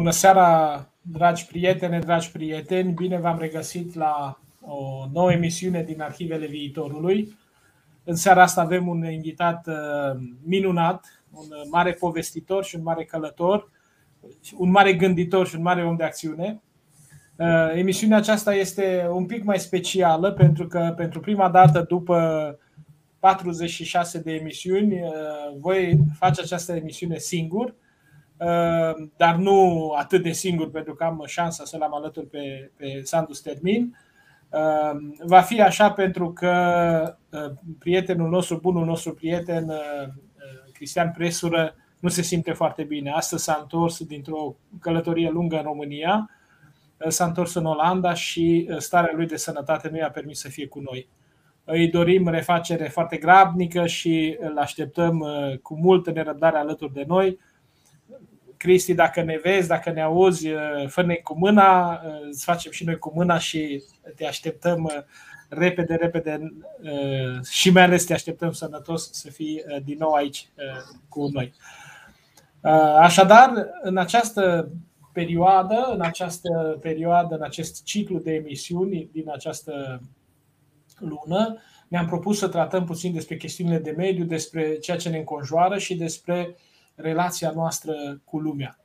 Bună seara, dragi prietene, dragi prieteni! Bine v-am regăsit la o nouă emisiune din Arhivele Viitorului. În seara asta avem un invitat uh, minunat, un mare povestitor și un mare călător, un mare gânditor și un mare om de acțiune. Uh, emisiunea aceasta este un pic mai specială pentru că pentru prima dată după 46 de emisiuni uh, voi face această emisiune singur Ehm, dar nu atât de singur pentru că am șansa să-l am alături pe, pe Sandu Stermin. Ehm, va fi așa pentru că ehm, prietenul nostru, bunul nostru prieten, Cristian Presură, nu se simte foarte bine. Astăzi s-a întors dintr-o călătorie lungă în România, s-a întors în Olanda și starea lui de sănătate nu i-a permis să fie cu noi. Îi dorim refacere foarte grabnică și îl așteptăm cu multă nerăbdare alături de noi Cristi, dacă ne vezi, dacă ne auzi, uh, fă-ne cu mâna, uh, îți facem și noi cu mâna și te așteptăm uh, repede, repede și mai ales te așteptăm sănătos să fii din nou aici cu noi. Așadar, în această perioadă, în această perioadă, în acest ciclu de emisiuni din această lună, ne-am propus să tratăm puțin despre chestiunile de mediu, despre ceea ce ne înconjoară și despre uh, relația noastră cu lumea.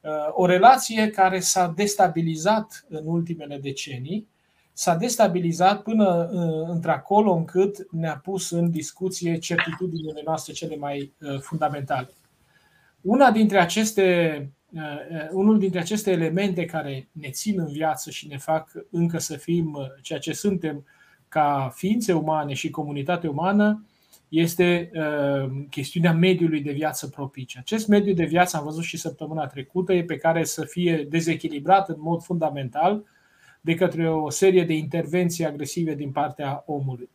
Uh, o relație care s-a destabilizat în ultimele decenii, s-a destabilizat până uh, într-acolo încât ne-a pus în discuție certitudinile noastre cele mai uh, fundamentale. Una dintre aceste, unul dintre aceste elemente care ne țin în viață și ne fac încă să fim ceea ce suntem ca ființe umane și comunitate umană este uh, chestiunea mediului de viață propice. Acest mediu de viață, am văzut și săptămâna trecută, e pe care să fie dezechilibrat în mod fundamental de către o serie de intervenții agresive din partea omului.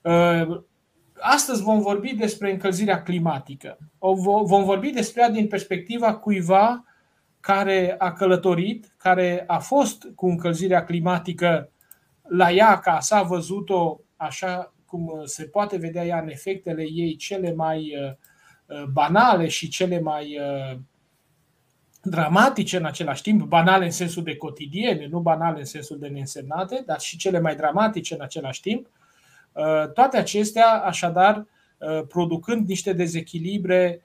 Uh, astăzi vom vorbi despre încălzirea climatică. Vom vorbi despre ea din perspectiva cuiva care a călătorit, care a fost cu încălzirea climatică la ea acasă, a văzut-o așa cum uh, se poate vedea ea în efectele ei cele mai uh, uh, banale și cele mai dramatice în același timp, banale în sensul de cotidiene, nu banale în sensul de neînsemnate, dar și cele mai dramatice în același timp. Toate acestea, așadar, producând niște dezechilibre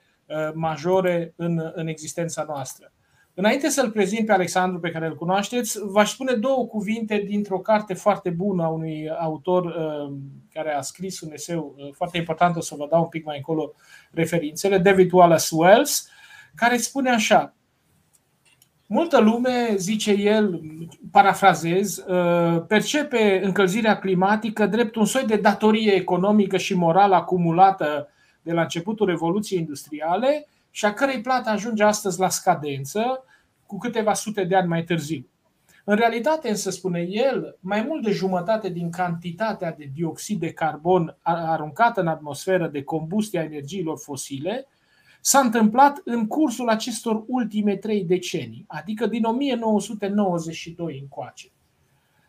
majore în, în existența noastră. Înainte să-l prezint pe Alexandru pe care îl cunoașteți, v-aș spune două cuvinte dintr-o carte foarte bună a unui autor uh, care a scris un eseu uh, foarte important, o să vă dau un pic mai încolo referințele, David Wallace Wells, care spune așa, Multă lume, zice el, parafrazez, uh, percepe încălzirea climatică drept un soi de datorie economică și morală acumulată de la începutul Revoluției Industriale și a cărei plată ajunge astăzi la scadență cu câteva sute de ani mai târziu. În realitate, însă, spune el, mai mult de jumătate din cantitatea de dioxid de carbon aruncată în atmosferă de combustie a energiilor fosile s-a întâmplat în cursul acestor ultime trei decenii, adică din 1992 încoace.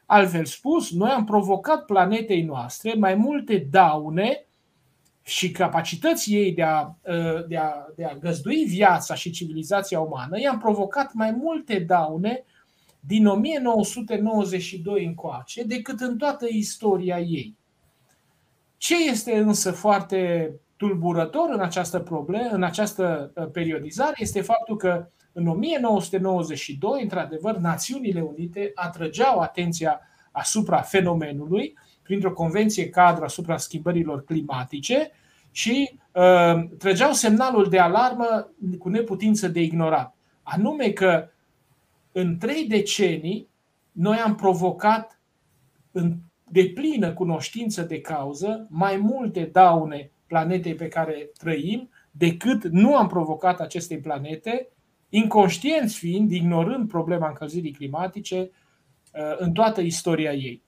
Altfel spus, noi am provocat planetei noastre mai multe daune și capacității ei de a, ă, de, a, de a găzdui viața și civilizația umană, i-am provocat mai multe daune din 1992 încoace decât în toată istoria ei. Ce este însă foarte tulburător în această problemă, în această ă, periodizare, este faptul că în 1992, într-adevăr, Națiunile Unite atrăgeau atenția asupra fenomenului printr-o convenție cadru asupra schimbărilor climatice și uh, trăgeau semnalul de alarmă cu neputință de ignorat. Anume că în trei decenii noi am provocat în deplină cunoștință de cauză mai multe daune planetei pe care trăim decât nu am provocat acestei planete, inconștienți fiind, ignorând problema încălzirii climatice uh, în toată istoria ei.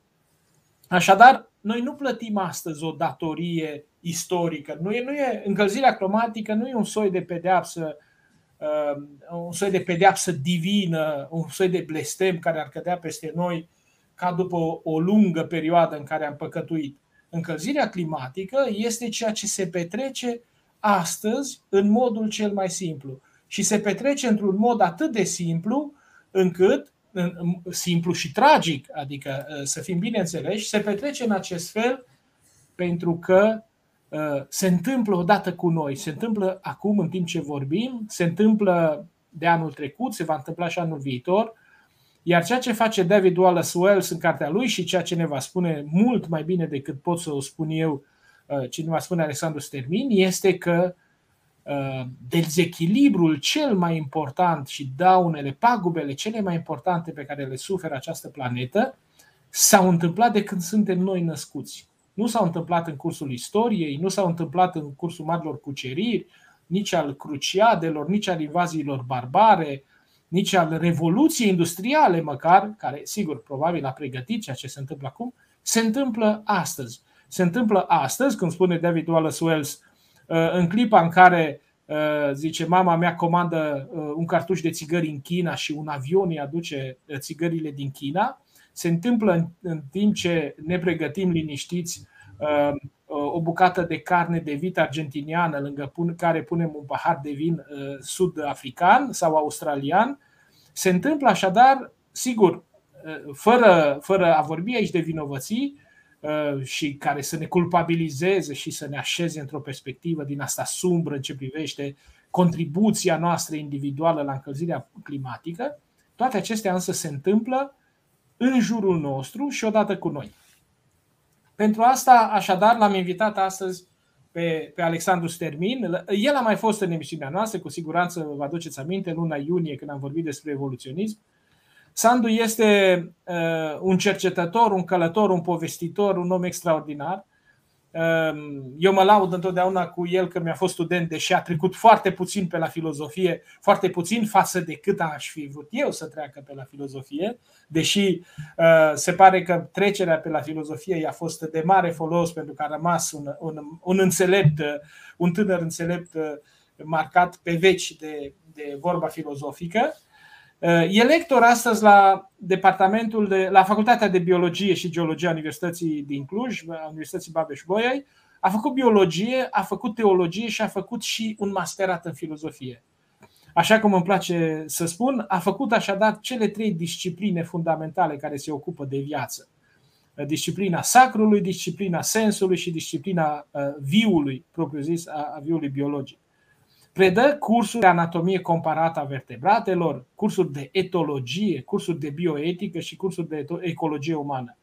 Așadar, noi nu plătim astăzi o datorie istorică. Nu e, nu e, încălzirea climatică nu e un soi de pedeapsă uh, un soi de pedeapsă divină, un soi de blestem care ar cădea peste noi ca după o, o lungă perioadă în care am păcătuit. Încălzirea climatică este ceea ce se petrece astăzi în modul cel mai simplu. și se petrece într-un mod atât de simplu încât simplu și tragic, adică uh, să fim bine înțeleși, se petrece în acest fel pentru că uh, se întâmplă odată cu noi, se întâmplă acum în timp ce vorbim, se întâmplă de anul trecut, se va întâmpla și anul viitor, iar ceea ce face David Wallace Wells în cartea lui și ceea ce ne va spune mult mai bine decât pot să o spun eu, uh, ce ne va spune Alexandru Stermin, este că Uh, dezechilibrul cel mai important și daunele, pagubele cele mai importante pe care le suferă această planetă s-au întâmplat de când suntem noi născuți. Nu s-au întâmplat în cursul istoriei, nu s-au întâmplat în cursul marilor cuceriri, nici al cruciadelor, nici al invaziilor barbare, nici al revoluției industriale măcar, care sigur probabil a pregătit ceea ce se întâmplă acum, se întâmplă astăzi. Se întâmplă astăzi, cum spune David Wallace Wells, Uh, în clipa în care uh, zice mama mea comandă uh, un cartuș de țigări în China și un avion îi aduce țigările din China, se întâmplă în, în timp ce ne pregătim liniștiți o bucată de carne de vit argentiniană lângă care punem un pahar de vin sud-african sau australian. Se întâmplă așadar, sigur, fără, fără a vorbi aici de vinovății, Uh, și care să ne culpabilizeze și să ne așeze într-o perspectivă din asta sumbră în ce privește contribuția noastră individuală la încălzirea climatică, toate acestea însă se întâmplă în jurul nostru și odată cu noi. Pentru asta, așadar, l-am invitat astăzi pe, pe Alexandru Stermin. El a mai fost în emisiunea noastră, cu siguranță vă aduceți aminte, în luna iunie, când am vorbit despre evoluționism. Sandu este uh, un cercetător, un călător, un povestitor, un om extraordinar. Uh, eu mă laud întotdeauna cu el că mi-a fost student, deși a trecut foarte puțin pe la filozofie, foarte puțin față de cât aș fi vrut eu să treacă pe la filozofie, deși uh, se pare că trecerea pe la filozofie i-a fost de mare folos pentru că a rămas un, un, un înțelept, un tânăr înțelept marcat pe veci de, de vorba filozofică. Uh, e lector astăzi la departamentul de, la Facultatea de Biologie și Geologie a Universității din Cluj, a Universității Babeș-Bolyai. A făcut biologie, a făcut teologie și a făcut și un masterat în filozofie. Așa cum îmi place să spun, a făcut așadar cele trei discipline fundamentale care se ocupă de viață. Disciplina sacrului, disciplina sensului și disciplina uh, viului, propriu zis, a viului biologic. Predă cursuri de anatomie comparată a vertebratelor, cursuri de etologie, cursuri de bioetică și cursuri de ecologie umană.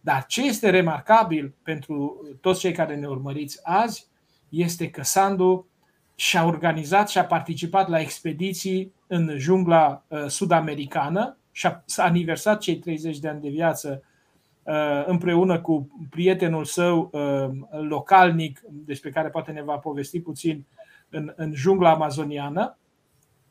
Dar ce este remarcabil pentru toți cei care ne urmăriți azi este că Sandu și-a organizat și a participat la expediții în jungla uh, sud-americană și a aniversat cei 30 de ani de viață uh, împreună cu prietenul său uh, localnic, despre care poate ne va povesti puțin, în, în jungla amazoniană,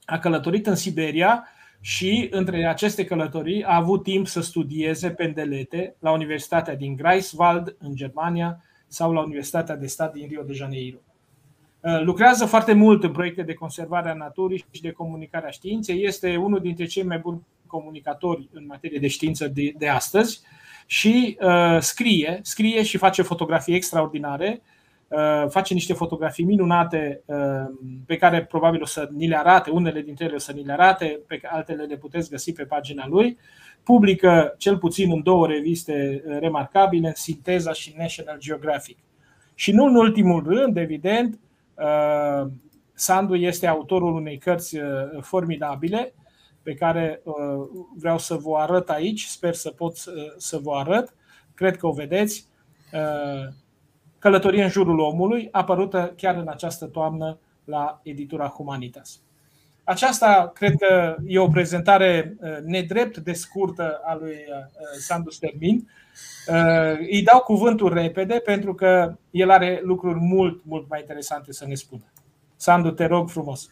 a călătorit în Siberia și între aceste călătorii a avut timp să studieze pendelete la Universitatea din Greifswald, în Germania, sau la Universitatea de Stat din Rio de Janeiro. Uh, lucrează foarte mult în proiecte de conservare a naturii și de comunicare a științei. Este unul dintre cei mai buni comunicatori în materie de știință de, de astăzi și uh, scrie, scrie și face fotografii extraordinare Uh, face niște fotografii minunate uh, pe care probabil o să ni le arate, unele dintre ele o să ni le arate, pe altele le puteți găsi pe pagina lui. Publică cel puțin în două reviste uh, remarcabile, Sinteza și National Geographic. Și nu în ultimul rând, evident, Sandu este autorul unei cărți formidabile pe care vreau să vă arăt aici, sper să pot să vă arăt, cred că o vedeți Călătorie în jurul omului, apărută chiar în această toamnă la editura Humanitas. Aceasta cred că e o prezentare uh, nedrept de scurtă a lui uh, Sandu Stermin. Uh, îi dau cuvântul repede pentru că el are lucruri mult, mult mai interesante să ne spună. Sandu, te rog frumos.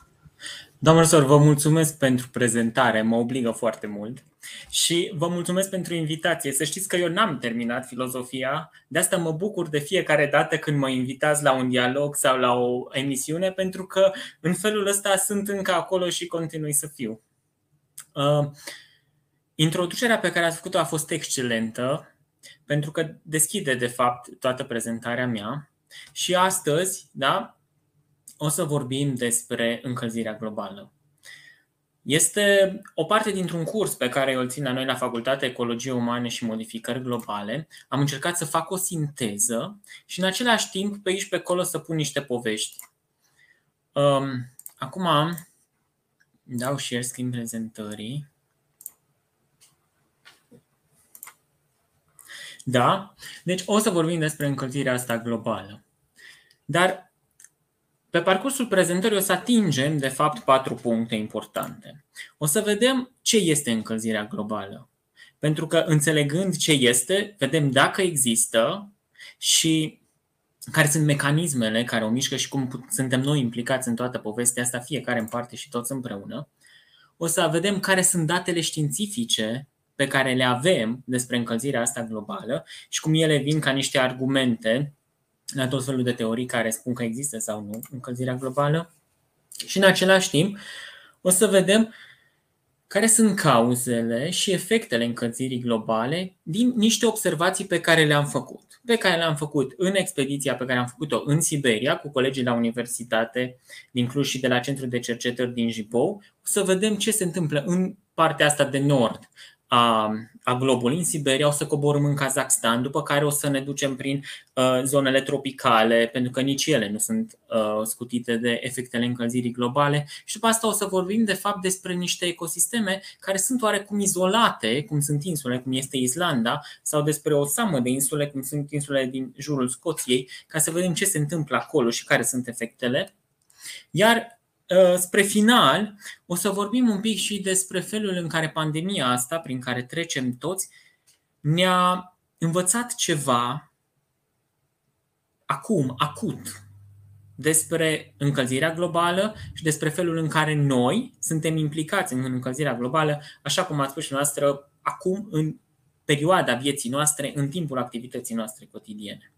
Doamnă Sor, vă mulțumesc pentru prezentare, mă obligă foarte mult și vă mulțumesc pentru invitație. Să știți că eu n-am terminat filozofia, de asta mă bucur de fiecare dată când mă invitați la un dialog sau la o emisiune, pentru că în felul ăsta sunt încă acolo și continui să fiu. Uh, introducerea pe care ați făcut-o a fost excelentă, pentru că deschide, de fapt, toată prezentarea mea. Și astăzi, da, o să vorbim despre încălzirea globală. Este o parte dintr-un curs pe care îl țin la noi la Facultatea Ecologie Umane și Modificări Globale. Am încercat să fac o sinteză și în același timp pe aici pe acolo să pun niște povești. Um, acum dau share screen prezentării. Da? Deci o să vorbim despre încălzirea asta globală. Dar pe parcursul prezentării o să atingem, de fapt, patru puncte importante. O să vedem ce este încălzirea globală. Pentru că înțelegând ce este, vedem dacă există și care sunt mecanismele care o mișcă și cum suntem noi implicați în toată povestea asta, fiecare în parte și toți împreună. O să vedem care sunt datele științifice pe care le avem despre încălzirea asta globală și cum ele vin ca niște argumente la tot felul de teorii care spun că există sau nu încălzirea globală. Și în același timp o să vedem care sunt cauzele și efectele încălzirii globale din niște observații pe care le-am făcut. Pe care le-am făcut în expediția pe care am făcut-o în Siberia cu colegii la Universitate din Cluj și de la Centrul de Cercetări din Jipou. O să vedem ce se întâmplă în partea asta de nord a, a globului. În Siberia o să coborâm în Kazakhstan, după care o să ne ducem prin uh, zonele tropicale, pentru că nici ele nu sunt uh, scutite de efectele încălzirii globale. Și după asta o să vorbim de fapt despre niște ecosisteme care sunt oarecum izolate, cum sunt insule, cum este Islanda, sau despre o samă de insule, cum sunt insulele din jurul Scoției, ca să vedem ce se întâmplă acolo și care sunt efectele. Iar Uh, spre final, o să vorbim un pic și despre felul în care pandemia asta, prin care trecem toți, ne-a învățat ceva acum, acut, despre încălzirea globală și despre felul în care noi suntem implicați în încălzirea globală, așa cum ați spus și noastră, acum, în perioada vieții noastre, în timpul activității noastre cotidiene.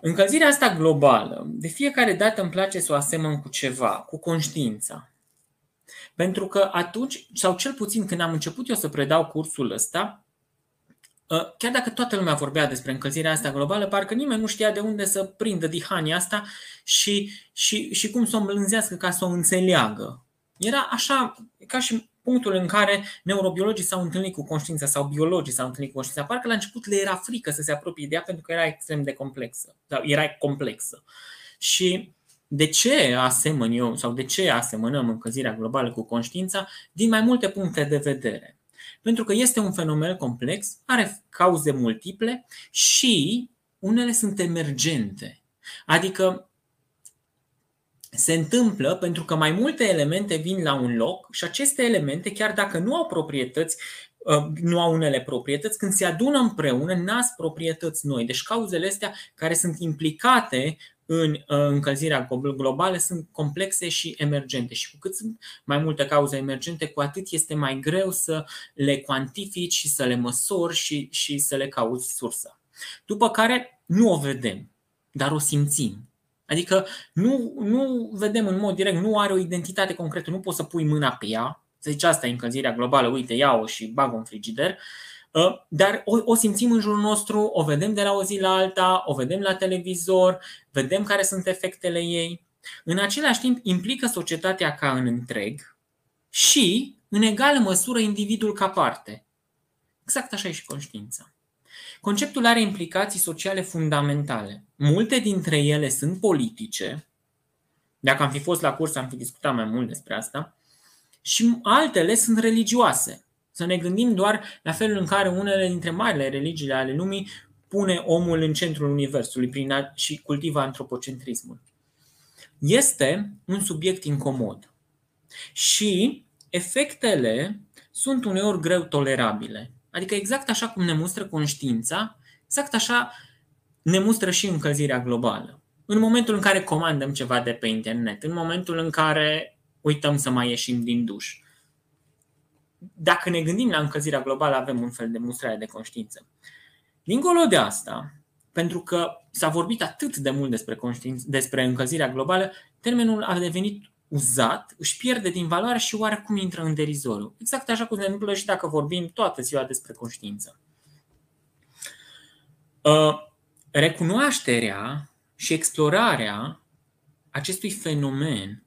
Încălzirea asta globală, de fiecare dată îmi place să o asemăn cu ceva, cu conștiința. Pentru că atunci, sau cel puțin când am început eu să predau cursul ăsta, ă, chiar dacă toată lumea vorbea despre încălzirea asta globală, parcă nimeni nu știa de unde să prindă dihania asta și, și, și cum să o îmblânzească ca să o înțeleagă. Era așa, ca și punctul în care neurobiologii s-au întâlnit cu conștiința sau biologii s-au întâlnit cu conștiința. Parcă la început le era frică să se apropie de ea pentru că era extrem de complexă. Sau era complexă. Și de ce asemăn eu sau de ce asemănăm încălzirea globală cu conștiința? Din mai multe puncte de vedere. Pentru că este un fenomen complex, are cauze multiple și unele sunt emergente. Adică se întâmplă pentru că mai multe elemente vin la un loc și aceste elemente, chiar dacă nu au proprietăți, uh, nu au unele proprietăți, când se adună împreună, nasc proprietăți noi. Deci cauzele astea care sunt implicate în uh, încălzirea globală sunt complexe și emergente și cu cât sunt mai multe cauze emergente, cu atât este mai greu să le cuantifici și să le măsori și, și să le cauți sursa. După care nu o vedem, dar o simțim. Adică nu, nu vedem în mod direct, nu are o identitate concretă, nu poți să pui mâna pe ea, să zici asta e încălzirea globală, uite, ia-o și bag-o în frigider, ă, dar o, o simțim în jurul nostru, o vedem de la o zi la alta, o vedem la televizor, vedem care sunt efectele ei. În același timp, implică societatea ca în întreg și, în egală măsură, individul ca parte. Exact așa e și conștiința. Conceptul are implicații sociale fundamentale. Multe dintre ele sunt politice. Dacă am fi fost la curs, am fi discutat mai mult despre asta. Și altele sunt religioase. Să ne gândim doar la felul în care unele dintre marile religiile ale lumii pune omul în centrul universului prin a, și cultivă antropocentrismul. Este un subiect incomod. Și efectele sunt uneori greu tolerabile. Adică exact așa cum ne mustră conștiința, exact așa ne mustră și încălzirea globală. În momentul în care comandăm ceva de pe internet, în momentul în care uităm să mai ieșim din duș. Dacă ne gândim la încălzirea globală, avem un fel de mustrare de conștiință. Dincolo de asta, pentru că s-a vorbit atât de mult despre, despre încălzirea globală, termenul a devenit uzat, își pierde din valoare și oarecum intră în derizoriu. Exact așa cum se întâmplă și dacă vorbim toată ziua despre conștiință. Uh, recunoașterea și explorarea acestui fenomen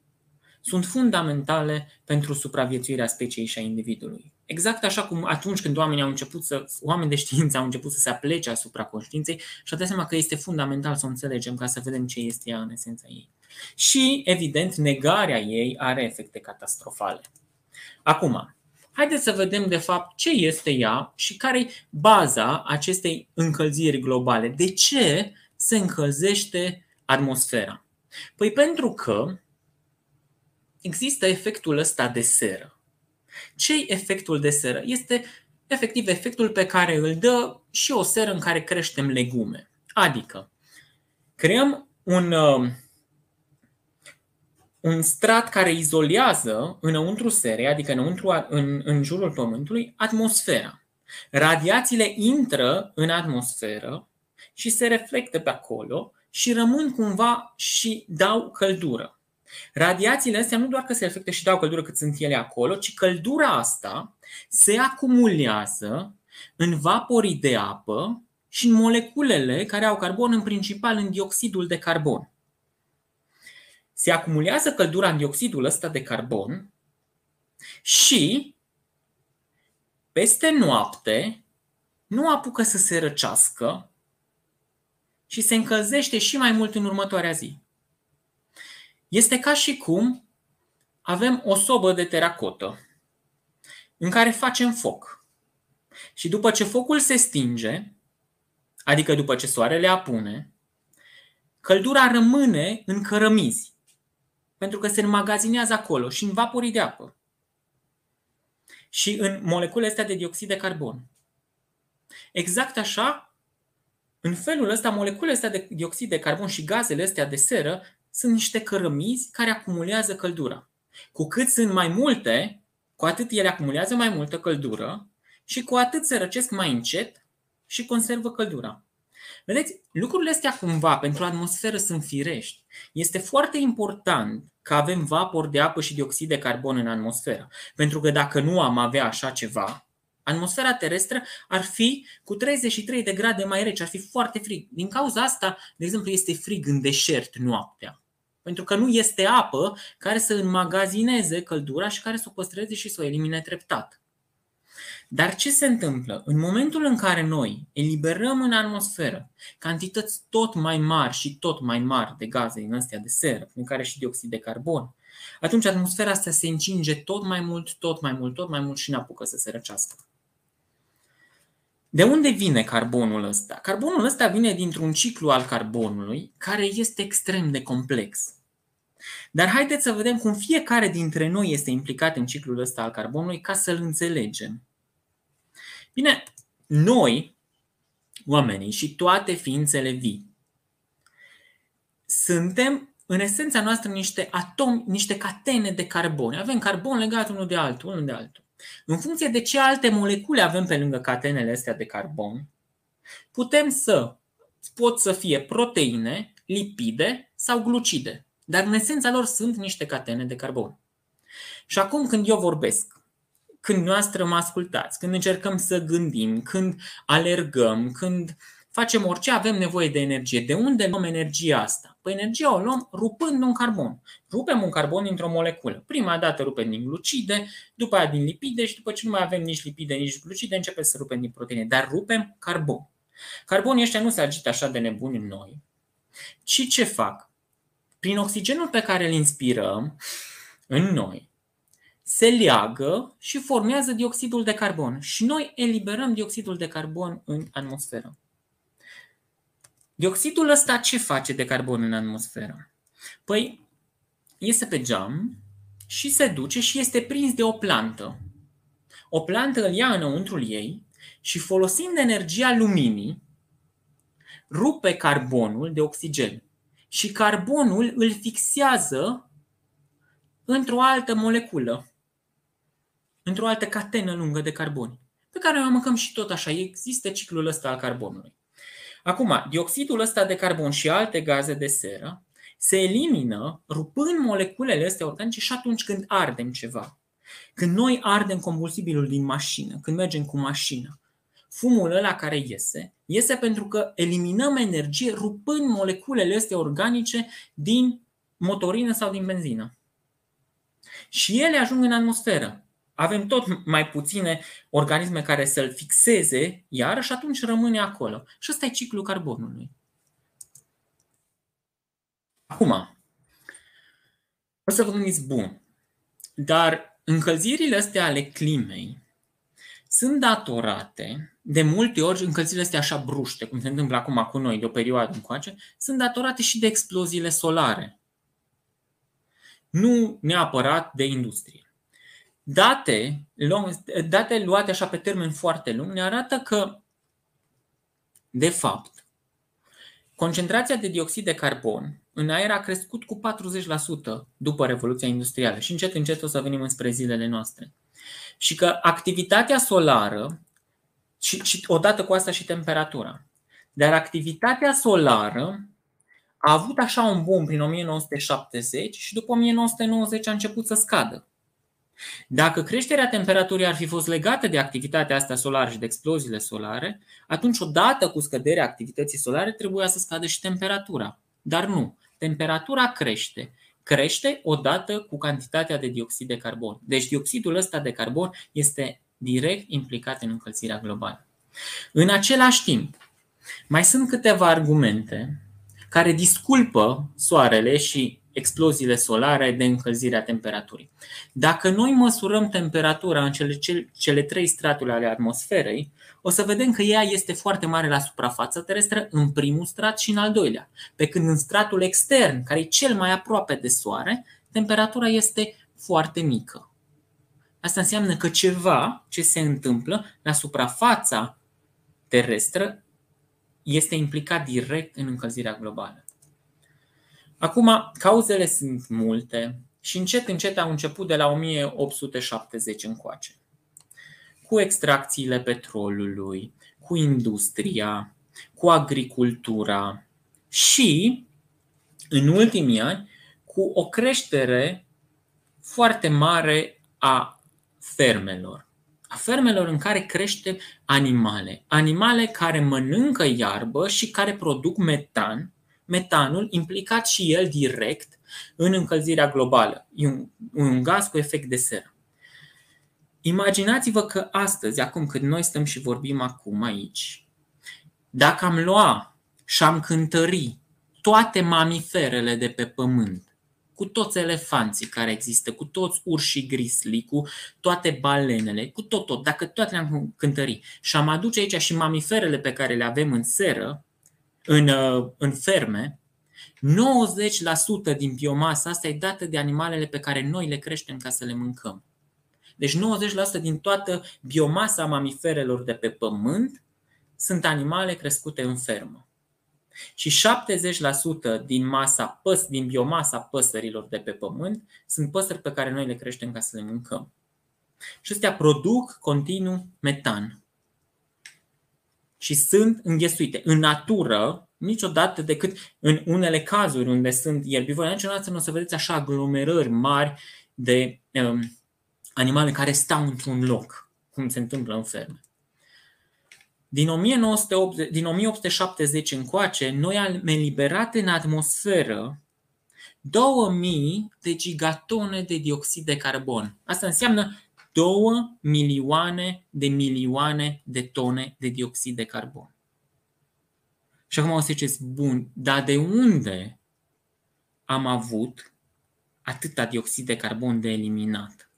sunt fundamentale pentru supraviețuirea speciei și a individului. Exact așa cum atunci când oamenii au început să, oameni de știință au început să se aplece asupra conștiinței și au dat seama că este fundamental să o înțelegem ca să vedem ce este ea în esența ei. Și, evident, negarea ei are efecte catastrofale. Acum, haideți să vedem de fapt ce este ea și care e baza acestei încălziri globale. De ce se încălzește atmosfera? Păi pentru că există efectul ăsta de seră. ce e efectul de seră? Este efectiv efectul pe care îl dă și o seră în care creștem legume. Adică creăm un, uh, un strat care izolează înăuntru serei, adică înăuntru, în, în jurul Pământului, atmosfera. Radiațiile intră în atmosferă și se reflectă pe acolo și rămân cumva și dau căldură. Radiațiile astea nu doar că se reflectă și dau căldură cât sunt ele acolo, ci căldura asta se acumulează în vaporii de apă și în moleculele care au carbon, în principal în dioxidul de carbon. Se acumulează căldura în dioxidul ăsta de carbon și peste noapte nu apucă să se răcească și se încălzește și mai mult în următoarea zi. Este ca și cum avem o sobă de teracotă în care facem foc. Și după ce focul se stinge, adică după ce soarele apune, căldura rămâne în cărămizi, pentru că se înmagazinează acolo și în vaporii de apă și în moleculele astea de dioxid de carbon. Exact așa, în felul ăsta, moleculele astea de dioxid de carbon și gazele astea de seră sunt niște cărămizi care acumulează căldura. Cu cât sunt mai multe, cu atât ele acumulează mai multă căldură și cu atât se răcesc mai încet și conservă căldura. Vedeți, lucrurile astea cumva pentru atmosferă sunt firești. Este foarte important că avem vapor de apă și dioxid de carbon în atmosferă. Pentru că dacă nu am avea așa ceva, atmosfera terestră ar fi cu 33 de grade mai rece, ar fi foarte frig. Din cauza asta, de exemplu, este frig în deșert noaptea. Pentru că nu este apă care să înmagazineze căldura și care să o păstreze și să o elimine treptat. Dar ce se întâmplă? În momentul în care noi eliberăm în atmosferă cantități tot mai mari și tot mai mari de gaze din astea de seră, în care și dioxid de carbon, atunci atmosfera asta se încinge tot mai mult, tot mai mult, tot mai mult și ne apucă să se răcească. De unde vine carbonul ăsta? Carbonul ăsta vine dintr-un ciclu al carbonului care este extrem de complex. Dar haideți să vedem cum fiecare dintre noi este implicat în ciclul ăsta al carbonului ca să-l înțelegem. Bine, noi, oamenii și toate ființele vii, suntem în esența noastră niște atomi, niște catene de carbon. Avem carbon legat unul de altul, unul de altul. În funcție de ce alte molecule avem pe lângă catenele astea de carbon, putem să pot să fie proteine, lipide sau glucide. Dar în esența lor sunt niște catene de carbon. Și acum când eu vorbesc, când noastră mă ascultați, când încercăm să gândim, când alergăm, când facem orice, avem nevoie de energie. De unde luăm energia asta? Păi energia o luăm rupând un carbon. Rupem un carbon dintr-o moleculă. Prima dată rupem din glucide, după aia din lipide și după ce nu mai avem nici lipide, nici glucide, începem să rupem din proteine. Dar rupem carbon. Carbonii ăștia nu se agită așa de nebuni în noi, ci ce fac? Prin oxigenul pe care îl inspirăm în noi, se leagă și formează dioxidul de carbon. Și noi eliberăm dioxidul de carbon în atmosferă. Dioxidul ăsta ce face de carbon în atmosferă? Păi iese pe geam și se duce și este prins de o plantă. O plantă îl ia înăuntrul ei și folosind energia luminii, rupe carbonul de oxigen. Și carbonul îl fixează într-o altă moleculă, într-o altă catenă lungă de carboni, pe care o mâncăm și tot așa. Există ciclul ăsta al carbonului. Acum, dioxidul ăsta de carbon și alte gaze de seră se elimină rupând moleculele astea organice și atunci când ardem ceva. Când noi ardem combustibilul din mașină, când mergem cu mașina, fumul ăla care iese, iese pentru că eliminăm energie rupând moleculele astea organice din motorină sau din benzină. Și ele ajung în atmosferă. Avem tot mai puține organisme care să-l fixeze, iar și atunci rămâne acolo. Și ăsta e ciclul carbonului. Acum, o să vă gândiți, bun, dar încălzirile astea ale climei sunt datorate, de multe ori încălzirile astea așa bruște, cum se întâmplă acum cu noi de o perioadă încoace, sunt datorate și de exploziile solare. Nu neapărat de industrie. Date, date luate așa pe termen foarte lung ne arată că, de fapt, concentrația de dioxid de carbon în aer a crescut cu 40% după Revoluția Industrială și încet încet o să venim înspre zilele noastre. Și că activitatea solară, și, și odată cu asta și temperatura, dar activitatea solară a avut așa un boom prin 1970 și după 1990 a început să scadă. Dacă creșterea temperaturii ar fi fost legată de activitatea asta solară și de exploziile solare, atunci odată cu scăderea activității solare trebuia să scadă și temperatura. Dar nu. Temperatura crește. Crește odată cu cantitatea de dioxid de carbon. Deci dioxidul ăsta de carbon este direct implicat în încălzirea globală. În același timp, mai sunt câteva argumente care disculpă soarele și exploziile solare de încălzire a temperaturii. Dacă noi măsurăm temperatura în cele, cele trei straturi ale atmosferei, o să vedem că ea este foarte mare la suprafața terestră în primul strat și în al doilea, pe când în stratul extern, care e cel mai aproape de soare, temperatura este foarte mică. Asta înseamnă că ceva ce se întâmplă la suprafața terestră este implicat direct în încălzirea globală. Acum, cauzele sunt multe și încet, încet au început de la 1870 încoace. Cu extracțiile petrolului, cu industria, cu agricultura și, în ultimii ani, cu o creștere foarte mare a fermelor. A fermelor în care crește animale. Animale care mănâncă iarbă și care produc metan, metanul implicat și el direct în încălzirea globală. E un, un gaz cu efect de seră. Imaginați-vă că astăzi, acum când noi stăm și vorbim acum aici, dacă am lua și am cântări toate mamiferele de pe pământ, cu toți elefanții care există, cu toți urșii grisli, cu toate balenele, cu tot, tot, dacă toate le-am cântări și am aduce aici și mamiferele pe care le avem în seră, în, uh, în ferme, 90% din biomasa asta e dată de animalele pe care noi le creștem ca să le mâncăm. Deci 90% din toată biomasa mamiferelor de pe pământ sunt animale crescute în fermă. Și 70% din masa păs, din biomasa păsărilor de pe pământ sunt păsări pe care noi le creștem ca să le mâncăm. Și astea produc continuu metan și sunt înghesuite. În natură, niciodată decât în unele cazuri unde sunt ierbivori, niciodată nu o să vedeți așa aglomerări mari de um, animale care stau într-un loc, cum se întâmplă în ferme. Din, 1980, din 1870 încoace, noi am eliberat în atmosferă 2000 de gigatone de dioxid de carbon. Asta înseamnă 2 milioane de milioane de tone de dioxid de carbon. Și acum o să ziceți, bun, dar de unde am avut atâta dioxid de carbon de eliminat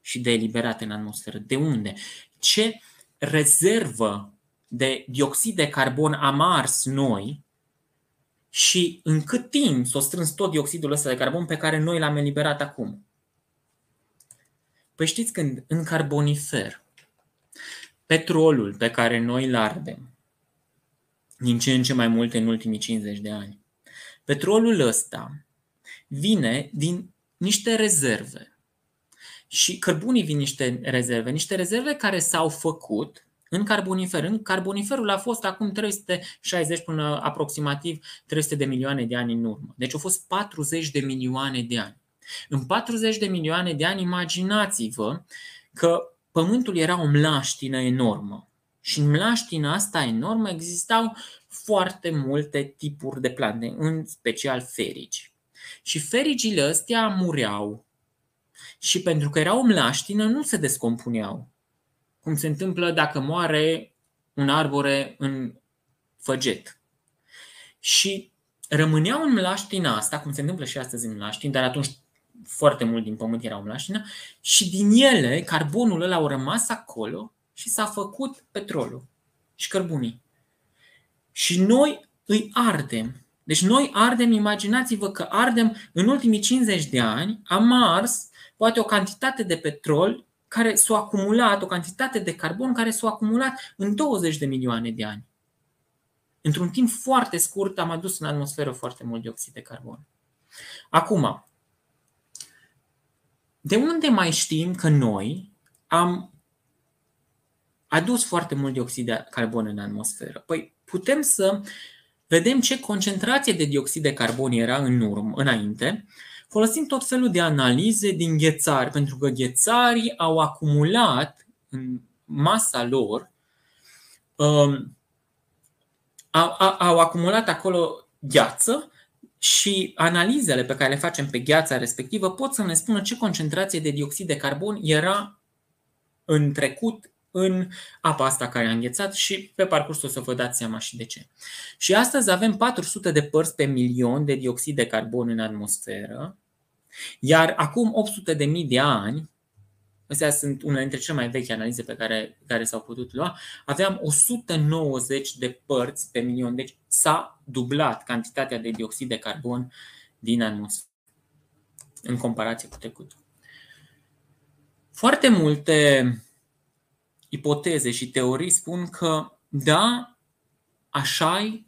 și de eliberat în atmosferă? De unde? Ce rezervă de dioxid de carbon am ars noi și în cât timp s-a strâns tot dioxidul ăsta de carbon pe care noi l-am eliberat acum? Păi știți când în carbonifer, petrolul pe care noi îl ardem, din ce în ce mai multe în ultimii 50 de ani, petrolul ăsta vine din niște rezerve. Și cărbunii vin niște rezerve, niște rezerve care s-au făcut în carbonifer. În carboniferul a fost acum 360 până aproximativ 300 de milioane de ani în urmă. Deci au fost 40 de milioane de ani. În 40 de milioane de ani, imaginați-vă că Pământul era o mlaștină enormă. Și în mlaștina asta enormă existau foarte multe tipuri de plante, în special ferici. Și fericile ăstea mureau. Și pentru că erau mlaștină, nu se descompuneau. Cum se întâmplă dacă moare un arbore în făget. Și rămâneau în mlaștina asta, cum se întâmplă și astăzi în mlaștin, dar atunci foarte mult din pământ erau mlaștină, și din ele, carbonul ăla au rămas acolo și s-a făcut petrolul și cărbunii. Și noi îi ardem. Deci noi ardem, imaginați-vă că ardem în ultimii 50 de ani, am ars poate o cantitate de petrol care s-a acumulat, o cantitate de carbon care s-a acumulat în 20 de milioane de ani. Într-un timp foarte scurt am adus în atmosferă foarte mult dioxid de carbon. Acum, de unde mai știm că noi am adus foarte mult dioxid de carbon în atmosferă? Păi putem să vedem ce concentrație de dioxid de carbon era în urmă, înainte, folosim tot felul de analize din ghețari, pentru că ghețarii au acumulat în masa lor, um, au, au acumulat acolo gheață și analizele pe care le facem pe gheața respectivă pot să ne spună ce concentrație de dioxid de carbon era în trecut în apa asta care a înghețat și pe parcurs o să vă dați seama și de ce. Și astăzi avem 400 de părți pe milion de dioxid de carbon în atmosferă, iar acum 800 de mii de ani, Astea sunt unele dintre cele mai vechi analize pe care, care s-au putut lua. Aveam 190 de părți pe milion, deci s-a dublat cantitatea de dioxid de carbon din atmosferă în comparație cu trecutul. Foarte multe ipoteze și teorii spun că da, așa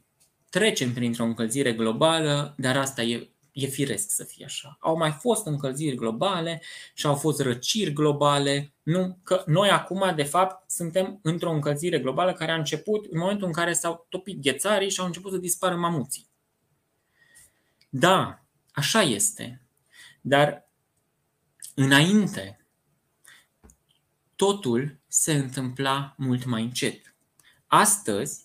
trecem printr-o încălzire globală, dar asta e e firesc să fie așa. Au mai fost încălziri globale și au fost răciri globale. Nu, că noi acum, de fapt, suntem într-o încălzire globală care a început în momentul în care s-au topit ghețarii și au început să dispară mamuții. Da, așa este. Dar înainte, totul se întâmpla mult mai încet. Astăzi,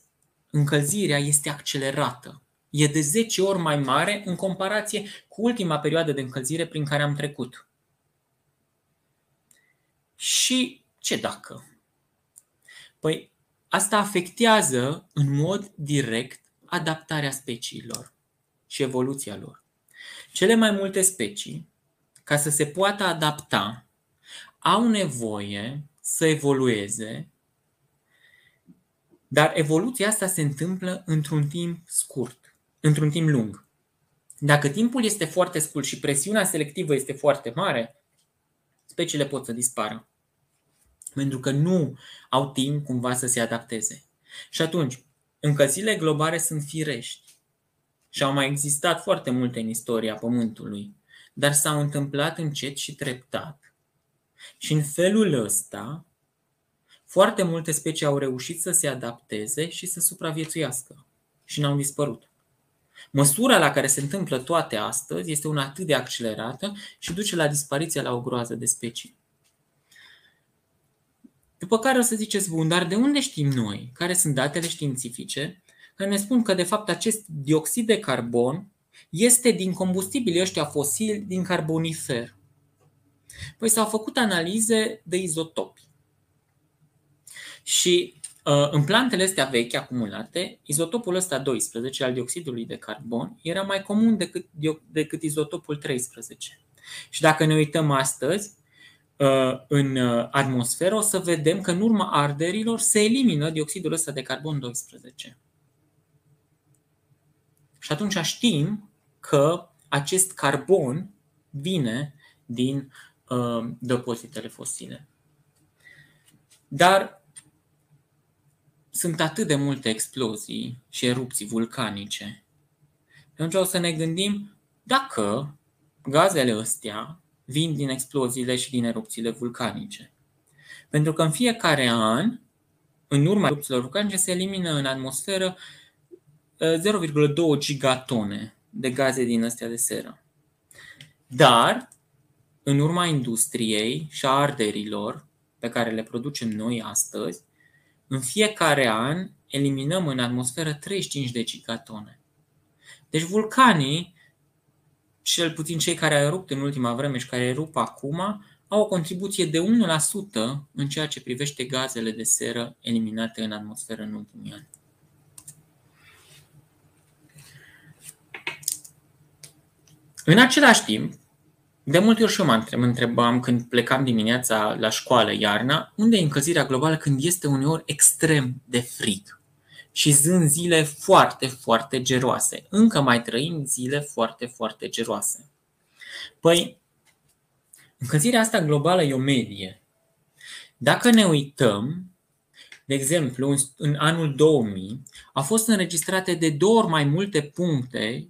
încălzirea este accelerată e de 10 ori mai mare în comparație cu ultima perioadă de încălzire prin care am trecut. Și ce dacă? Păi asta afectează în mod direct adaptarea speciilor și evoluția lor. Cele mai multe specii, ca să se poată adapta, au nevoie să evolueze, dar evoluția asta se întâmplă într-un timp scurt într-un timp lung. Dacă timpul este foarte scurt și presiunea selectivă este foarte mare, speciile pot să dispară. Pentru că nu au timp cumva să se adapteze. Și atunci, încălzirile globale sunt firești. Și au mai existat foarte multe în istoria Pământului, dar s-au întâmplat încet și treptat. Și în felul ăsta, foarte multe specii au reușit să se adapteze și să supraviețuiască și n-au dispărut. Măsura la care se întâmplă toate astăzi este una atât de accelerată și duce la dispariția la o groază de specii. După care o să ziceți, bun, dar de unde știm noi, care sunt datele științifice, care ne spun că de fapt acest dioxid de carbon este din combustibilii ăștia fosili din carbonifer? Păi s-au făcut analize de izotopi. Și Uh, în plantele astea vechi acumulate, izotopul ăsta 12 al dioxidului de carbon era mai comun decât, decât izotopul 13. Și dacă ne uităm astăzi uh, în uh, atmosferă, o să vedem că în urma arderilor se elimină dioxidul ăsta de carbon 12. Și atunci știm că acest carbon vine din uh, depozitele fosile. Dar sunt atât de multe explozii și erupții vulcanice. Atunci o să ne gândim dacă gazele astea vin din exploziile și din erupțiile vulcanice. Pentru că în fiecare an, în urma erupțiilor vulcanice, se elimină în atmosferă 0,2 uh, gigatone de gaze din astea de seră. Dar, în urma industriei și a arderilor pe care le producem noi astăzi, în fiecare an eliminăm în atmosferă 35 de gigatone. Deci vulcanii cel puțin cei care au erupt în ultima vreme și care erup acum, au o contribuție de 1% în ceea ce privește gazele de seră eliminate în atmosferă în ultimii ani. În același timp, de multe ori și eu mă întrebam când plecam dimineața la școală iarna, unde e încălzirea globală când este uneori extrem de frig și sunt zile foarte, foarte geroase. Încă mai trăim zile foarte, foarte geroase. Păi, încălzirea asta globală e o medie. Dacă ne uităm, de exemplu, în anul 2000 au fost înregistrate de două ori mai multe puncte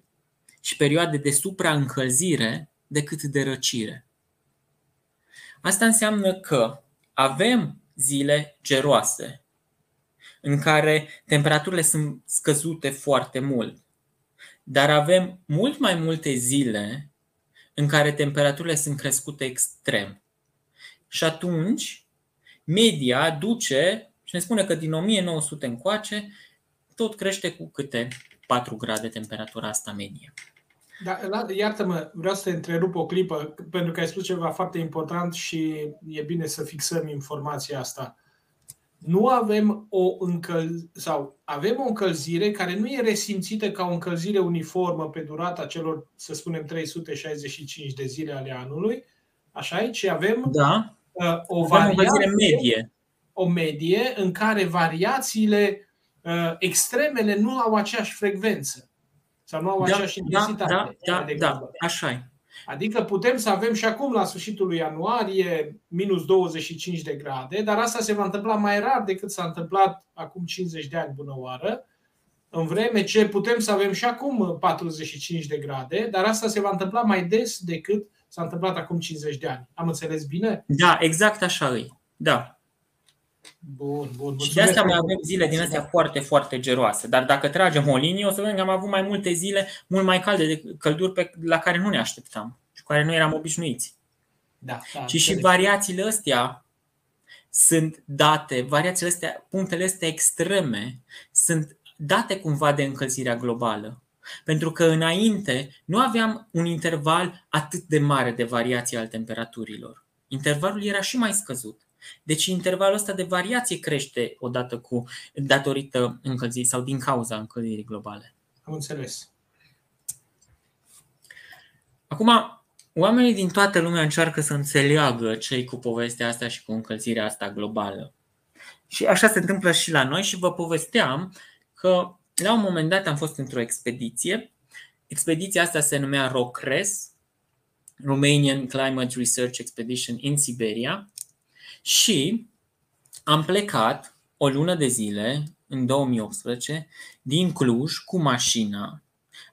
și perioade de supraîncălzire decât de răcire. Asta înseamnă că avem zile geroase în care temperaturile sunt scăzute foarte mult, dar avem mult mai multe zile în care temperaturile sunt crescute extrem. Și atunci, media duce și ne spune că din 1900 încoace tot crește cu câte 4 grade temperatura asta medie. Da, iartă-mă, vreau să te întrerup o clipă, pentru că ai spus ceva foarte important și e bine să fixăm informația asta. Nu avem o încăl- sau avem o încălzire care nu e resimțită ca o încălzire uniformă pe durata celor, să spunem, 365 de zile ale anului, așa e, ci avem da. uh, o variație, medie. O medie în care variațiile uh, extremele nu au aceeași frecvență. Sau nu au da, aceeași da, intensitate. Da, da, da, așa e. Adică putem să avem și acum, la sfârșitul lui ianuarie, minus 25 de grade, dar asta se va întâmpla mai rar decât s-a întâmplat acum 50 de ani, bună oară, în vreme ce putem să avem și acum 45 de grade, dar asta se va întâmpla mai des decât s-a întâmplat acum 50 de ani. Am înțeles bine? Da, exact așa e. Da. Bun, bun. Și de asta mai avem zile din astea foarte, foarte geroase. Dar dacă tragem o linie, o să vedem că am avut mai multe zile mult mai calde de călduri pe, la care nu ne așteptam și cu care nu eram obișnuiți. Da, da, și și variațiile astea sunt date, variațiile astea, punctele astea extreme sunt date cumva de încălzirea globală. Pentru că înainte nu aveam un interval atât de mare de variații al temperaturilor. Intervalul era și mai scăzut. Deci intervalul ăsta de variație crește odată cu datorită încălzirii sau din cauza încălzirii globale. Am înțeles. Acum, oamenii din toată lumea încearcă să înțeleagă ce cu povestea asta și cu încălzirea asta globală. Și așa se întâmplă și la noi și vă povesteam că la un moment dat am fost într-o expediție. Expediția asta se numea ROCRES, Romanian Climate Research Expedition in Siberia și am plecat o lună de zile, în 2018, din Cluj cu mașina.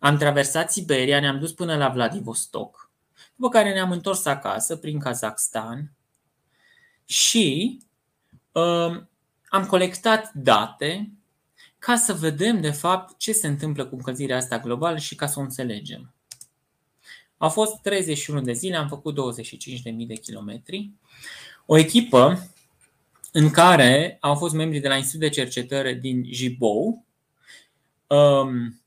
Am traversat Siberia, ne-am dus până la Vladivostok, după care ne-am întors acasă prin Kazakhstan și uh, am colectat date ca să vedem de fapt ce se întâmplă cu încălzirea asta globală și ca să o înțelegem. Au fost 31 de zile, am făcut 25.000 de kilometri o echipă în care au fost membri de la Institutul de Cercetare din Jibou. Um,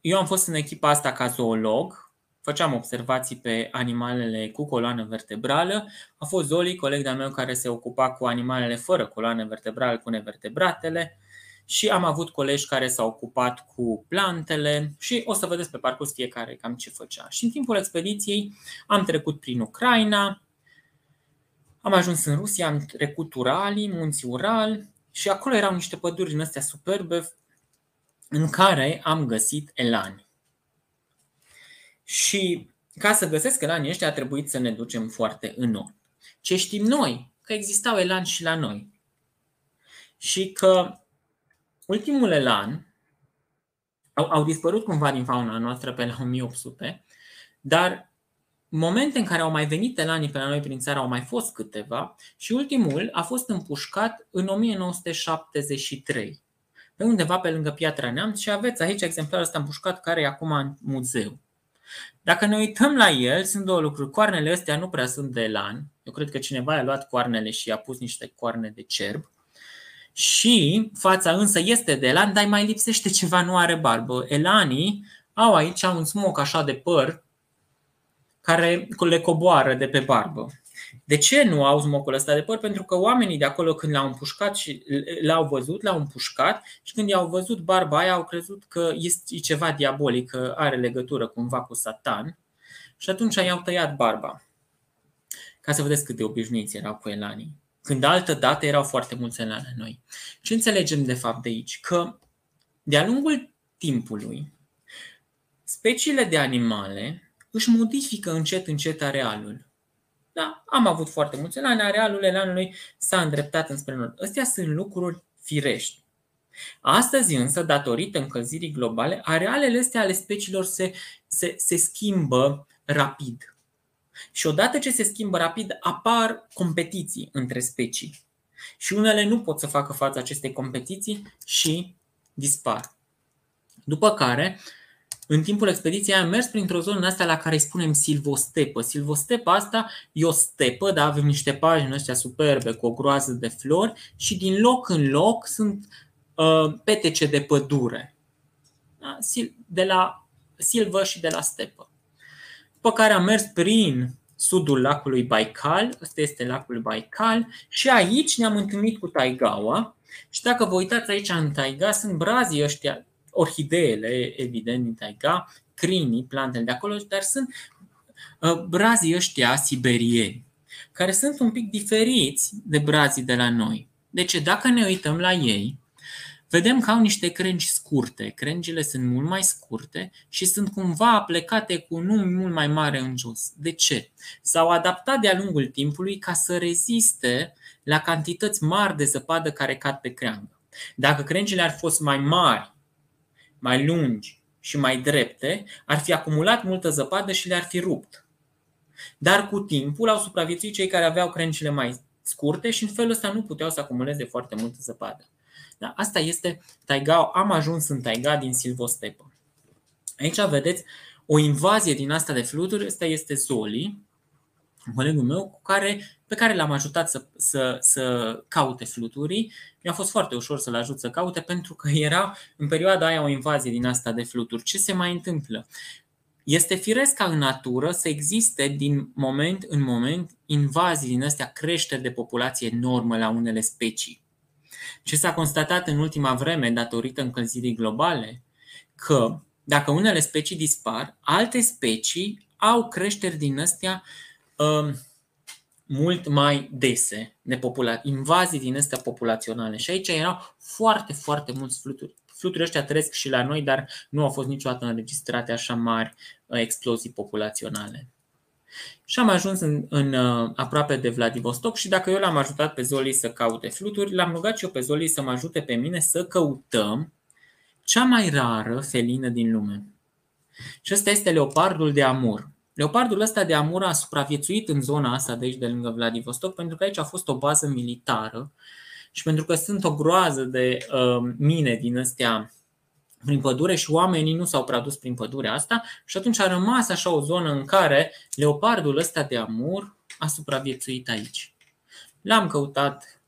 eu am fost în echipa asta ca zoolog, făceam observații pe animalele cu coloană vertebrală. A fost Zoli, coleg de-al meu care se ocupa cu animalele fără coloană vertebrală, cu nevertebratele și am avut colegi care s-au ocupat cu plantele și o să vedeți pe parcurs fiecare cam ce făcea. Și în timpul expediției am trecut prin Ucraina, am ajuns în Rusia, am trecut Uralii, munții Ural și acolo erau niște păduri din astea superbe în care am găsit elani. Și ca să găsesc elanii ăștia a trebuit să ne ducem foarte în nord. Ce știm noi? Că existau elani și la noi. Și că ultimul elan au, au dispărut cumva din fauna noastră pe la 1800, dar momente în care au mai venit elanii pe la noi prin țară au mai fost câteva și ultimul a fost împușcat în 1973, pe undeva pe lângă Piatra Neamț și aveți aici exemplarul ăsta împușcat care e acum în muzeu. Dacă ne uităm la el, sunt două lucruri. Coarnele astea nu prea sunt de elan. Eu cred că cineva a luat coarnele și a pus niște coarne de cerb. Și fața însă este de elan, dar mai lipsește ceva, nu are barbă. Elanii au aici un smoc așa de păr care le coboară de pe barbă. De ce nu au smocul ăsta de păr? Pentru că oamenii de acolo când l-au împușcat și l-au văzut, l-au împușcat și când i-au văzut barba aia au crezut că este ceva diabolic, că are legătură cumva cu satan și atunci i-au tăiat barba. Ca să vedeți cât de obișnuiți erau cu elanii. Când altă dată erau foarte mulți elani noi. Ce înțelegem de fapt de aici? Că de-a lungul timpului, speciile de animale își modifică încet încet arealul. Da, am avut foarte mulți elani, arealul elanului s-a îndreptat înspre nord. Astea sunt lucruri firești. Astăzi însă, datorită încălzirii globale, arealele astea ale speciilor se, se, se schimbă rapid. Și odată ce se schimbă rapid, apar competiții între specii. Și unele nu pot să facă față acestei competiții și dispar. După care, în timpul expediției am mers printr-o zonă asta la care îi spunem silvostepă. Silvostepa asta e o stepă, da? avem niște pagini astea superbe cu o groază de flori și din loc în loc sunt uh, petece de pădure. Da? De la silvă și de la stepă. După care am mers prin sudul lacului Baikal, ăsta este lacul Baikal și aici ne-am întâlnit cu taigaua și dacă vă uitați aici în taiga sunt brazii ăștia orhideele, evident, din taiga, crinii, plantele de acolo, dar sunt uh, brazii ăștia siberieni, care sunt un pic diferiți de brazii de la noi. Deci, dacă ne uităm la ei, vedem că au niște crengi scurte. Crengile sunt mult mai scurte și sunt cumva plecate cu un unghi mult mai mare în jos. De ce? S-au adaptat de-a lungul timpului ca să reziste la cantități mari de zăpadă care cad pe creangă. Dacă crengile ar fost mai mari mai lungi și mai drepte, ar fi acumulat multă zăpadă și le-ar fi rupt. Dar cu timpul au supraviețuit cei care aveau crencile mai scurte și în felul ăsta nu puteau să acumuleze foarte multă zăpadă. Da, asta este taiga. Am ajuns în taiga din silvostepă. Aici vedeți o invazie din asta de fluturi. Asta este Zoli, colegul meu cu care, pe care l-am ajutat să, să, să caute fluturii. Mi-a fost foarte ușor să-l ajut să caute pentru că era în perioada aia o invazie din asta de fluturi. Ce se mai întâmplă? Este firesc ca în natură să existe din moment în moment invazii din astea, creșteri de populație enormă la unele specii. Ce s-a constatat în ultima vreme, datorită încălzirii globale, că dacă unele specii dispar, alte specii au creșteri din astea uh, mult mai dese de popula- invazii din astea populaționale. Și aici erau foarte, foarte mulți fluturi. Fluturile ăștia trăiesc și la noi, dar nu au fost niciodată înregistrate așa mari uh, explozii populaționale. Și am ajuns în, în uh, aproape de Vladivostok și dacă eu l-am ajutat pe Zoli să caute fluturi, l-am rugat și eu pe Zoli să mă ajute pe mine să căutăm cea mai rară felină din lume. Și ăsta este leopardul de Amur. Leopardul ăsta de Amur a supraviețuit în zona asta de aici, de lângă Vladivostok, pentru că aici a fost o bază militară și pentru că sunt o groază de uh, mine din astea prin pădure și oamenii nu s-au produs prin pădurea asta și atunci a rămas așa o zonă în care leopardul ăsta de Amur a supraviețuit aici. L-am căutat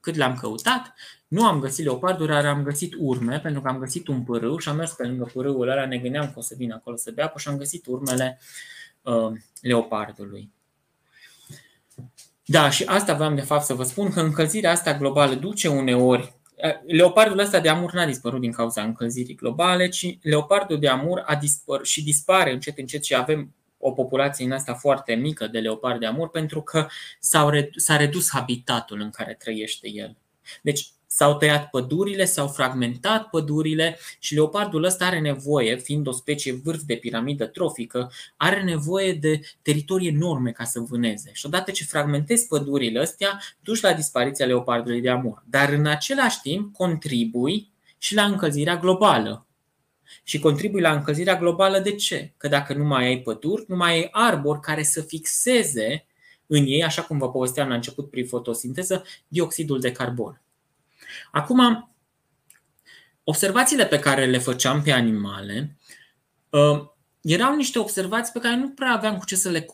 cât l-am căutat, nu am găsit leopardul, dar am găsit urme, pentru că am găsit un pârâu și am mers pe lângă pârâul ăla, ne gândeam că o să vină acolo să bea apă și am găsit urmele uh, leopardului. Da, și asta vreau de fapt să vă spun, că încălzirea asta globală duce uneori Leopardul ăsta de amur n-a dispărut din cauza încălzirii globale, ci leopardul de amur a dispărut și dispare încet încet și avem o populație în asta foarte mică de leopard de amur pentru că s-a redus habitatul în care trăiește el. Deci S-au tăiat pădurile, s-au fragmentat pădurile și leopardul ăsta are nevoie, fiind o specie vârf de piramidă trofică, are nevoie de teritorii enorme ca să vâneze. Și odată ce fragmentezi pădurile astea, duci la dispariția leopardului de amur. Dar în același timp contribui și la încălzirea globală. Și contribui la încălzirea globală de ce? Că dacă nu mai ai păduri, nu mai ai arbori care să fixeze în ei, așa cum vă povesteam la început prin fotosinteză, dioxidul de carbon. Acum, observațiile pe care le făceam pe animale uh, erau niște observații pe care nu prea aveam cu ce să le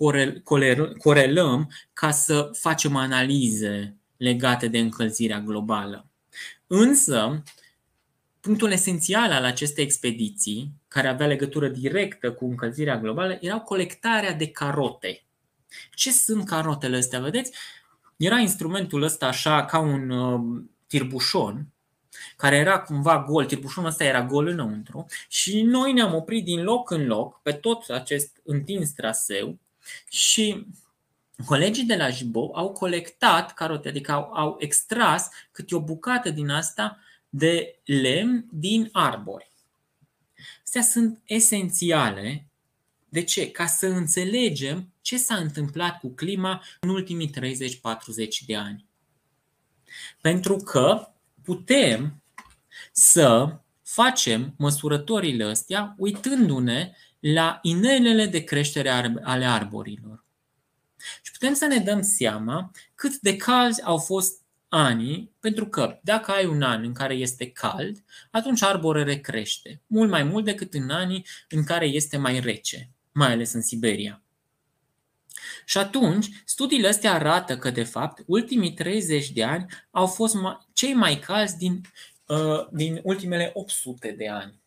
corelăm ca să facem analize legate de încălzirea globală. Însă, punctul esențial al acestei expediții, care avea legătură directă cu încălzirea globală, era colectarea de carote. Ce sunt carotele astea, vedeți? Era instrumentul ăsta așa ca un uh, tirbușon, care era cumva gol, tirbușonul ăsta era gol înăuntru și noi ne-am oprit din loc în loc pe tot acest întins traseu și colegii de la Jibou au colectat carote, adică au, au extras câte o bucată din asta de lemn din arbori. Astea sunt esențiale. De ce? Ca să înțelegem ce s-a întâmplat cu clima în ultimii 30-40 de ani. Pentru că putem să facem măsurătorile astea uitându-ne la inelele de creștere ale arborilor. Și putem să ne dăm seama cât de calzi au fost anii, pentru că dacă ai un an în care este cald, atunci arborele crește mult mai mult decât în anii în care este mai rece, mai ales în Siberia. Și atunci, studiile astea arată că, de fapt, ultimii 30 de ani au fost cei mai calzi din, uh, din ultimele 800 de ani.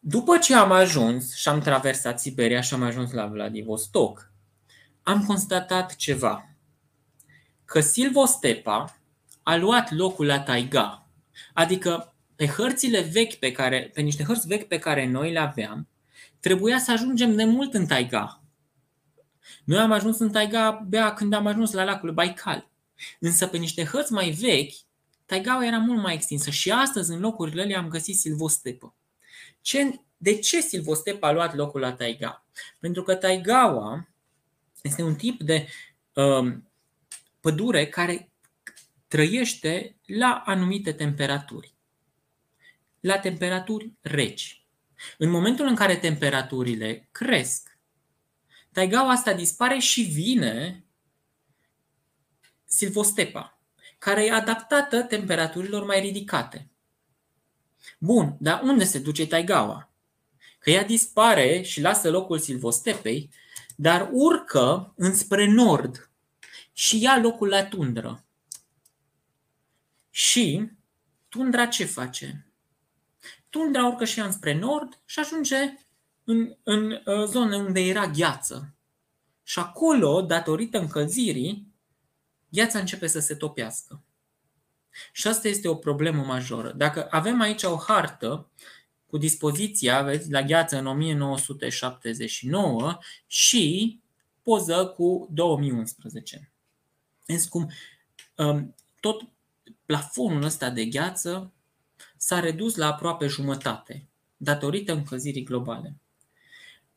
După ce am ajuns și am traversat Siberia și am ajuns la Vladivostok, am constatat ceva. Că Silvostepa a luat locul la taiga. Adică pe hărțile vechi pe care, pe niște hărți vechi pe care noi le aveam, trebuia să ajungem de mult în taiga. Noi am ajuns în taiga abia când am ajuns la lacul Baikal. Însă pe niște hărți mai vechi, taigaua era mult mai extinsă și astăzi în locurile alea am găsit silvostepă. Ce, de ce silvostepa a luat locul la taiga? Pentru că taigaua este un tip de um, pădure care trăiește la anumite temperaturi. La temperaturi reci. În momentul în care temperaturile cresc, taigaua asta dispare și vine silvostepa, care e adaptată temperaturilor mai ridicate. Bun, dar unde se duce taigaua? Că ea dispare și lasă locul silvostepei dar urcă înspre nord și ia locul la tundră. Și tundra ce face? Tundra urcă și ea înspre nord și ajunge în, în uh, zone unde era gheață. Și acolo, datorită încălzirii, gheața începe să se topească. Și asta este o problemă majoră. Dacă avem aici o hartă cu dispoziția, aveți, la gheață în 1979 și poză cu 2011. Vezi cum um, tot plafonul ăsta de gheață s-a redus la aproape jumătate datorită încălzirii globale.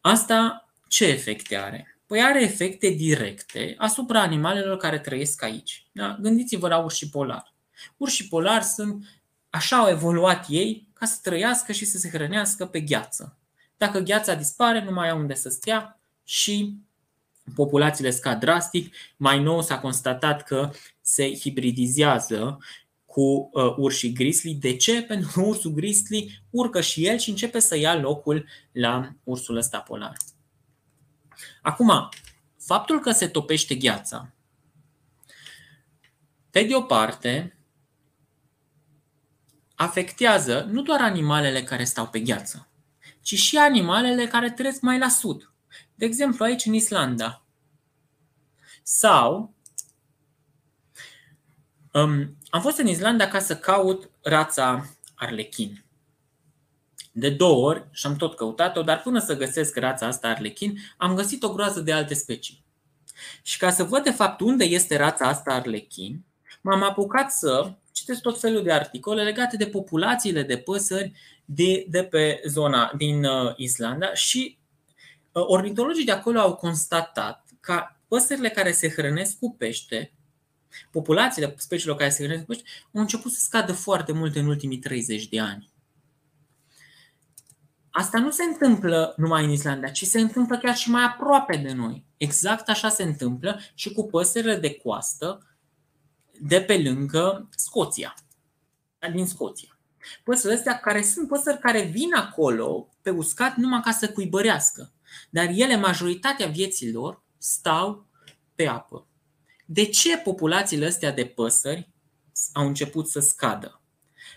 Asta ce efecte are? Păi are efecte directe asupra animalelor care trăiesc aici. Da? Gândiți-vă la urși polar. Urșii polari sunt, așa au evoluat ei, ca să trăiască și să se hrănească pe gheață. Dacă gheața dispare, nu mai au unde să stea și populațiile scad drastic. Mai nou s-a constatat că se hibridizează cu uh, urșii grizzly. De ce? Pentru că ursul grizzly urcă și el și începe să ia locul la ursul ăsta polar. Acum, faptul că se topește gheața, pe de o parte, afectează nu doar animalele care stau pe gheață, ci și animalele care trăiesc mai la sud. De exemplu, aici în Islanda. Sau um, am fost în Islanda ca să caut rața arlechin. De două ori și am tot căutat-o, dar până să găsesc rața asta arlechin, am găsit o groază de alte specii. Și ca să văd de fapt unde este rața asta arlechin, m-am apucat să citesc tot felul de articole legate de populațiile de păsări de, de pe zona din uh, Islanda și uh, ornitologii de acolo au constatat că păsările care se hrănesc cu pește, populațiile speciilor care se hrănesc cu pește, au început să scadă foarte mult în ultimii 30 de ani. Asta nu se întâmplă numai în Islanda, ci se întâmplă chiar și mai aproape de noi. Exact așa se întâmplă și cu păsările de coastă de pe lângă Scoția, din Scoția. Păsările astea care sunt păsări care vin acolo pe uscat numai ca să cuibărească. Dar ele, majoritatea vieții lor, stau pe apă. De ce populațiile astea de păsări au început să scadă.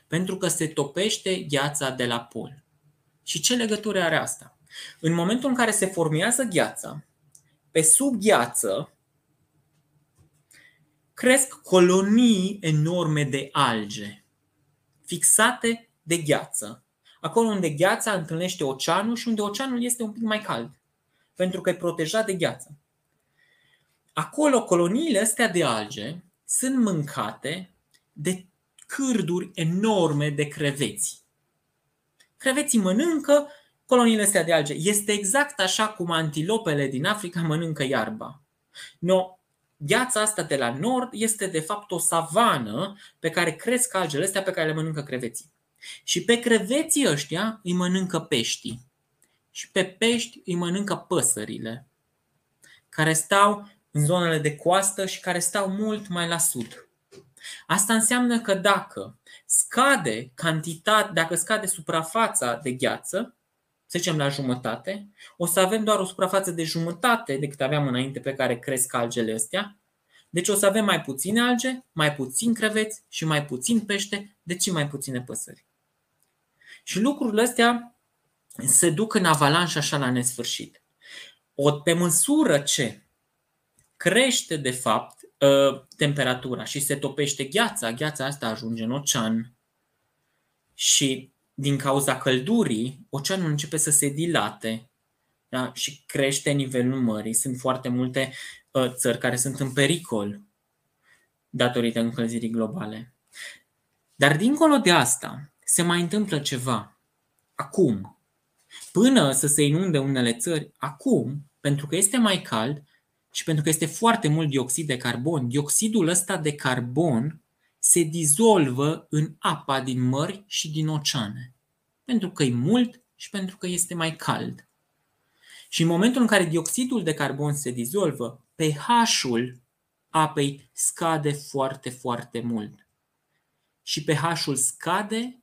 Pentru că se topește gheața de la pol. Și ce legătură are asta? În momentul în care se formează gheața, pe sub gheață cresc colonii enorme de alge, fixate de gheață. Acolo unde gheața întâlnește oceanul și unde oceanul este un pic mai cald, pentru că e protejat de gheață. Acolo coloniile astea de alge sunt mâncate de cârduri enorme de creveți. Creveții mănâncă coloniile astea de alge. Este exact așa cum antilopele din Africa mănâncă iarba. No, gheața asta de la nord este de fapt o savană pe care cresc algele astea pe care le mănâncă creveții. Și pe creveții ăștia îi mănâncă peștii. Și pe pești îi mănâncă păsările, care stau în zonele de coastă și care stau mult mai la sud. Asta înseamnă că dacă scade cantitatea, dacă scade suprafața de gheață, să zicem la jumătate, o să avem doar o suprafață de jumătate decât aveam înainte pe care cresc algele astea. Deci o să avem mai puține alge, mai puțin creveți și mai puțin pește, deci și mai puține păsări. Și lucrurile astea se duc în avalanș așa la nesfârșit. O, pe măsură ce crește de fapt ă, temperatura și se topește gheața, gheața asta ajunge în ocean și din cauza căldurii, oceanul începe să se dilate da? și crește nivelul mării. Sunt foarte multe uh, țări care sunt în pericol datorită încălzirii globale. Dar dincolo de asta, se mai întâmplă ceva. Acum, până să se inunde unele țări, acum, pentru că este mai cald și pentru că este foarte mult dioxid de carbon, dioxidul ăsta de carbon se dizolvă în apa din mări și din oceane. Pentru că e mult și pentru că este mai cald. Și în momentul în care dioxidul de carbon se dizolvă, pH-ul apei scade foarte, foarte mult. Și pH-ul scade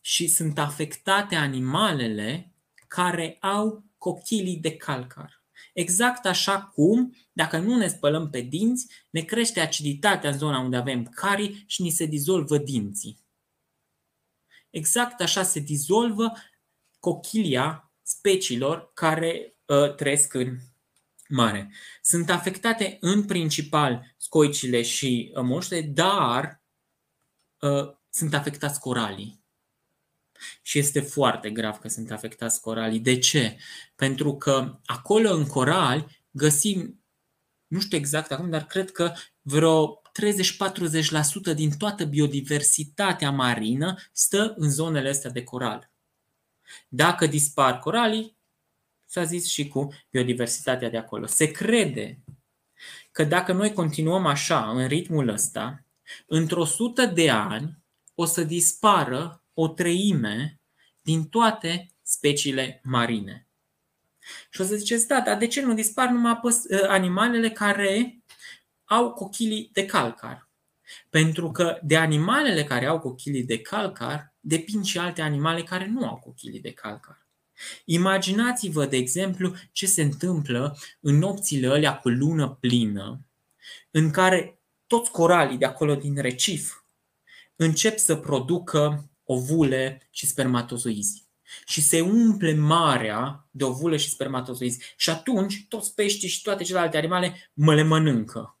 și sunt afectate animalele care au cochilii de calcar. Exact așa cum, dacă nu ne spălăm pe dinți, ne crește aciditatea în zona unde avem carii și ni se dizolvă dinții. Exact așa se dizolvă cochilia speciilor care uh, trăiesc în mare. Sunt afectate în principal scoicile și uh, moștele, dar uh, sunt afectați coralii. Și este foarte grav că sunt afectați coralii. De ce? Pentru că acolo în corali găsim, nu știu exact acum, dar cred că vreo 30-40% din toată biodiversitatea marină stă în zonele astea de coral. Dacă dispar coralii, s-a zis și cu biodiversitatea de acolo. Se crede că dacă noi continuăm așa, în ritmul ăsta, într-o sută de ani o să dispară o treime din toate speciile marine. Și o să ziceți, da, dar de ce nu dispar numai ă, animalele care au cochilii de calcar? Pentru că de animalele care au cochilii de calcar depind și alte animale care nu au cochilii de calcar. Imaginați-vă, de exemplu, ce se întâmplă în nopțile alea cu lună plină, în care toți coralii de acolo din recif încep să producă ovule și spermatozoizi. Și se umple marea de ovule și spermatozoizi. Și atunci toți peștii și toate celelalte animale mă le mănâncă.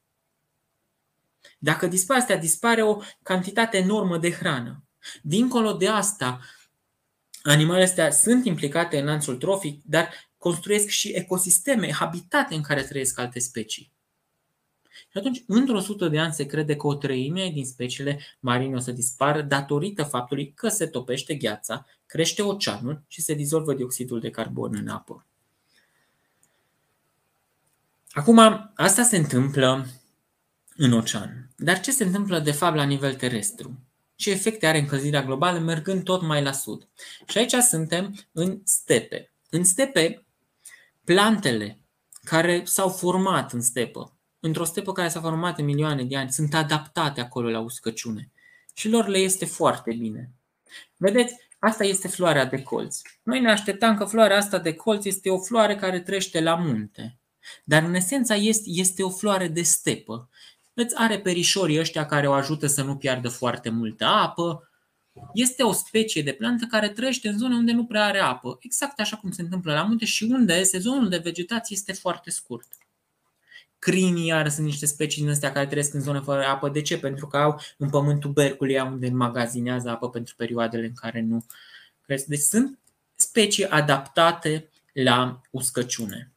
Dacă dispare astea, dispare o cantitate enormă de hrană. Dincolo de asta, animalele astea sunt implicate în lanțul trofic, dar construiesc și ecosisteme, habitate în care trăiesc alte specii. Și atunci, într-o sută de ani se crede că o treime din speciile marine o să dispară datorită faptului că se topește gheața, crește oceanul și se dizolvă dioxidul de carbon în apă. Acum, asta se întâmplă în ocean. Dar ce se întâmplă de fapt la nivel terestru? Ce efecte are încălzirea globală mergând tot mai la sud? Și aici suntem în stepe. În stepe, plantele care s-au format în stepă, într-o stepă care s-a format în milioane de ani, sunt adaptate acolo la uscăciune. Și lor le este foarte bine. Vedeți, asta este floarea de colț. Noi ne așteptam că floarea asta de colț este o floare care trăiește la munte. Dar în esența este, este o floare de stepă. Îți are perișorii ăștia care o ajută să nu piardă foarte multă apă. Este o specie de plantă care trăiește în zone unde nu prea are apă, exact așa cum se întâmplă la munte și unde sezonul de vegetație este foarte scurt. Crinii iar sunt niște specii din astea care trăiesc în zone fără apă. De ce? Pentru că au în pământ tuberculii unde înmagazinează apă pentru perioadele în care nu cresc. Deci sunt specii adaptate la uscăciune.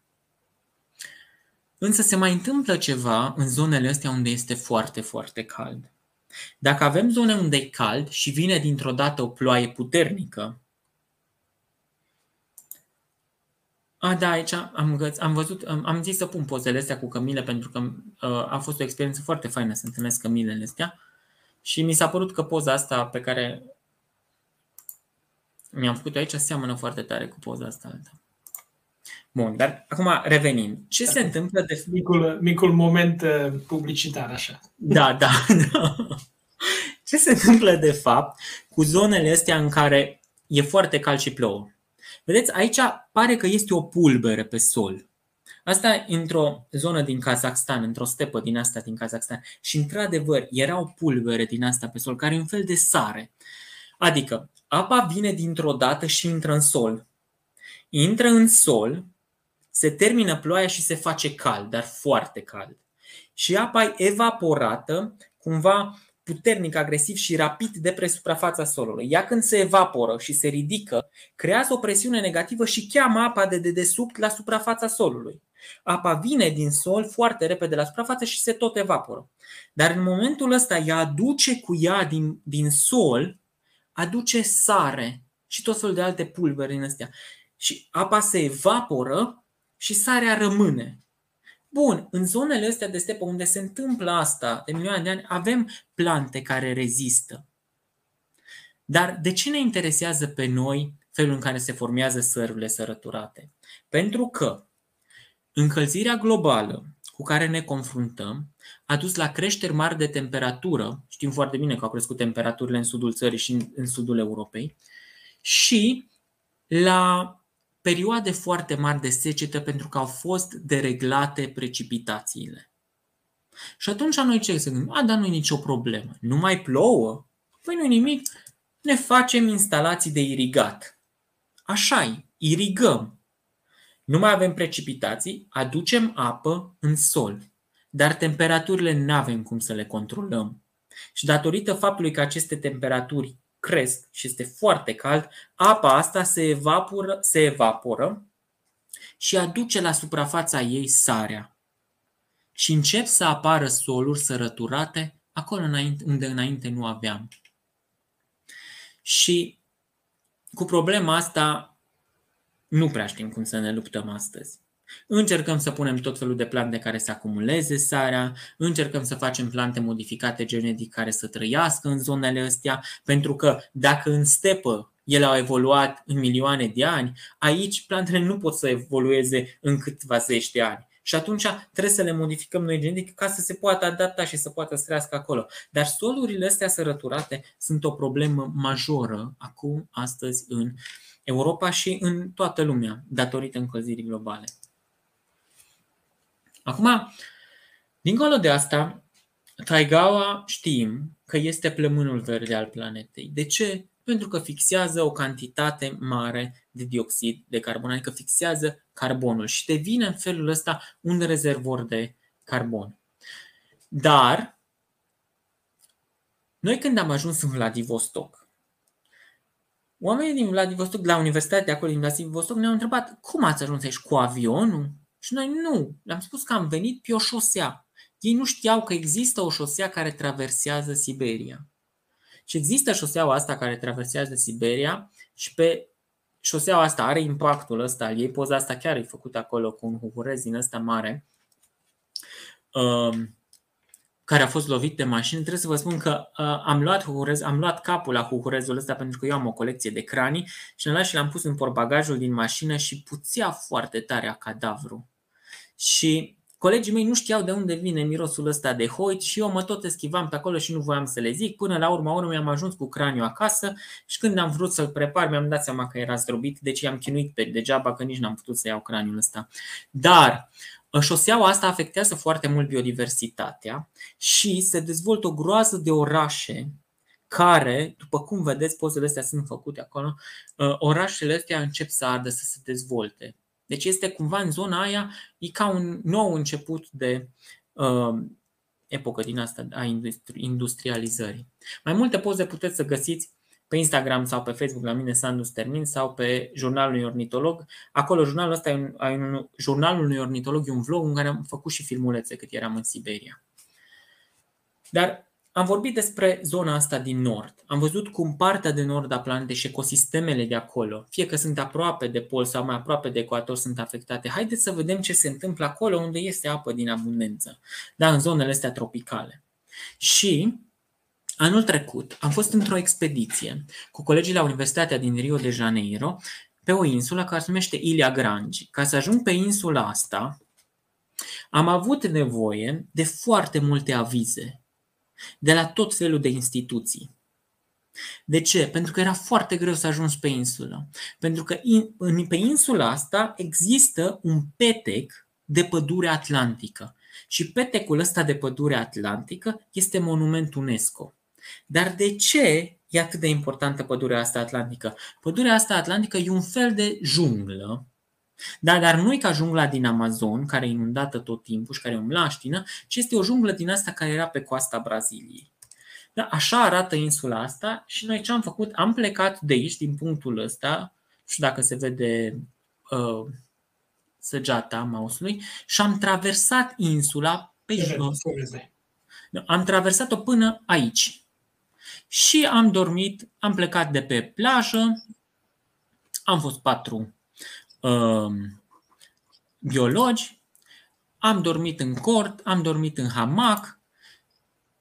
Însă se mai întâmplă ceva în zonele astea unde este foarte, foarte cald. Dacă avem zone unde e cald și vine dintr-o dată o ploaie puternică, A, da, aici am, am văzut, am, am zis să pun pozele astea cu cămile pentru că uh, a fost o experiență foarte faină să întâlnesc cămilele astea și mi s-a părut că poza asta pe care mi-am făcut aici seamănă foarte tare cu poza asta alta. Bun, dar acum revenind. Ce se întâmplă de... Micul, micul moment uh, publicitar, așa. Da, da, da. Ce se întâmplă de fapt cu zonele astea în care e foarte cald și plouă? Vedeți, aici pare că este o pulbere pe sol. Asta într-o zonă din Kazakhstan, într-o stepă din asta din Kazakhstan. Și într-adevăr, era o pulbere din asta pe sol, care e un fel de sare. Adică, apa vine dintr-o dată și intră în sol. Intră în sol, se termină ploaia și se face cald, dar foarte cald. Și apa e evaporată, cumva puternic, agresiv și rapid de pre suprafața solului. Ea când se evaporă și se ridică, creează o presiune negativă și cheamă apa de dedesubt la suprafața solului. Apa vine din sol foarte repede la suprafață și se tot evaporă. Dar în momentul ăsta ea aduce cu ea din, din sol, aduce sare și tot felul de alte pulbere din astea. Și apa se evaporă și sarea rămâne. Bun, în zonele astea de stepă unde se întâmplă asta de milioane de ani, avem plante care rezistă. Dar de ce ne interesează pe noi felul în care se formează sărurile sărăturate? Pentru că încălzirea globală cu care ne confruntăm a dus la creșteri mari de temperatură, știm foarte bine că au crescut temperaturile în sudul țării și în sudul Europei, și la perioade foarte mari de secetă pentru că au fost dereglate precipitațiile. Și atunci noi ce să gândim? A, dar nu e nicio problemă. Nu mai plouă? Păi nu nimic. Ne facem instalații de irigat. așa irigăm. Nu mai avem precipitații, aducem apă în sol. Dar temperaturile nu avem cum să le controlăm. Și datorită faptului că aceste temperaturi cresc și este foarte cald, apa asta se evaporă, se evaporă și aduce la suprafața ei sarea. Și încep să apară soluri sărăturate acolo înainte, unde înainte nu aveam. Și cu problema asta nu prea știm cum să ne luptăm astăzi. Încercăm să punem tot felul de plante care să acumuleze sarea, încercăm să facem plante modificate genetic care să trăiască în zonele astea, pentru că dacă în stepă ele au evoluat în milioane de ani, aici plantele nu pot să evolueze în câteva zeci de ani. Și atunci trebuie să le modificăm noi genetic ca să se poată adapta și să poată să trăiască acolo. Dar solurile astea sărăturate sunt o problemă majoră acum, astăzi, în Europa și în toată lumea, datorită încălzirii globale. Acum, dincolo de asta, Taigawa știm că este plămânul verde al planetei. De ce? Pentru că fixează o cantitate mare de dioxid de carbon, adică fixează carbonul și devine în felul ăsta un rezervor de carbon. Dar, noi când am ajuns în Vladivostok, oamenii din Vladivostok, la universitatea de acolo din Vladivostok, ne-au întrebat cum ați ajuns aici cu avionul? Și noi nu. Le-am spus că am venit pe o șosea. Ei nu știau că există o șosea care traversează Siberia. Și există șoseaua asta care traversează Siberia și pe șoseaua asta are impactul ăsta al ei. Poza asta chiar e făcută acolo cu un huhurez din ăsta mare um, care a fost lovit de mașină. Trebuie să vă spun că uh, am luat huhurez, am luat capul la huhurezul ăsta pentru că eu am o colecție de cranii și l-am și l-am pus în portbagajul din mașină și puțea foarte tare a cadavru. Și colegii mei nu știau de unde vine mirosul ăsta de hoit și eu mă tot eschivam pe acolo și nu voiam să le zic. Până la urma urmei am ajuns cu craniu acasă și când am vrut să-l prepar mi-am dat seama că era zdrobit, deci i-am chinuit pe degeaba că nici n-am putut să iau craniul ăsta. Dar Șoseaua asta afectează foarte mult biodiversitatea și se dezvoltă o groază de orașe care, după cum vedeți, pozele astea sunt făcute acolo, orașele astea încep să ardă, să se dezvolte. Deci este cumva în zona aia, e ca un nou început de uh, epocă din asta a industrializării. Mai multe poze puteți să găsiți pe Instagram sau pe Facebook la mine Sandus Termin sau pe jurnalul unui ornitolog. Acolo jurnalul ăsta e un, e un, jurnalul unui ornitolog e un vlog în care am făcut și filmulețe cât eram în Siberia. Dar am vorbit despre zona asta din nord. Am văzut cum partea de nord a planetei și ecosistemele de acolo, fie că sunt aproape de pol sau mai aproape de ecuator, sunt afectate. Haideți să vedem ce se întâmplă acolo unde este apă din abundență, da, în zonele astea tropicale. Și anul trecut am fost într-o expediție cu colegii la Universitatea din Rio de Janeiro pe o insulă care se numește Ilia Grangi. Ca să ajung pe insula asta, am avut nevoie de foarte multe avize de la tot felul de instituții. De ce? Pentru că era foarte greu să ajungi pe insulă. Pentru că pe insula asta există un petec de pădure atlantică. Și petecul ăsta de pădure atlantică este monument UNESCO. Dar de ce e atât de importantă pădurea asta atlantică? Pădurea asta atlantică e un fel de junglă da, dar nu e ca jungla din Amazon, care e inundată tot timpul și care e o mlaștină, ci este o junglă din asta care era pe coasta Braziliei. Da, așa arată insula asta și noi ce am făcut? Am plecat de aici, din punctul ăsta, nu știu dacă se vede uh, săgeata mouse-ului, și am traversat insula pe jos. Da, am traversat-o până aici. Și am dormit, am plecat de pe plajă, am fost patru Um, biologi, am dormit în cort, am dormit în hamac,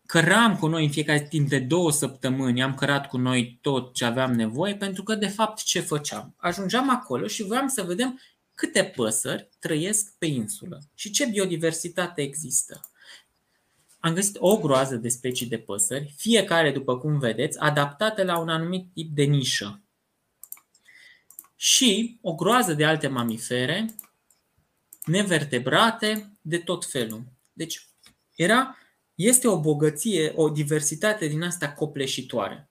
căram cu noi în fiecare timp de două săptămâni, am cărat cu noi tot ce aveam nevoie, pentru că de fapt ce făceam? Ajungeam acolo și voiam să vedem câte păsări trăiesc pe insulă și ce biodiversitate există. Am găsit o groază de specii de păsări, fiecare, după cum vedeți, adaptate la un anumit tip de nișă și o groază de alte mamifere nevertebrate de tot felul. Deci era, este o bogăție, o diversitate din asta copleșitoare.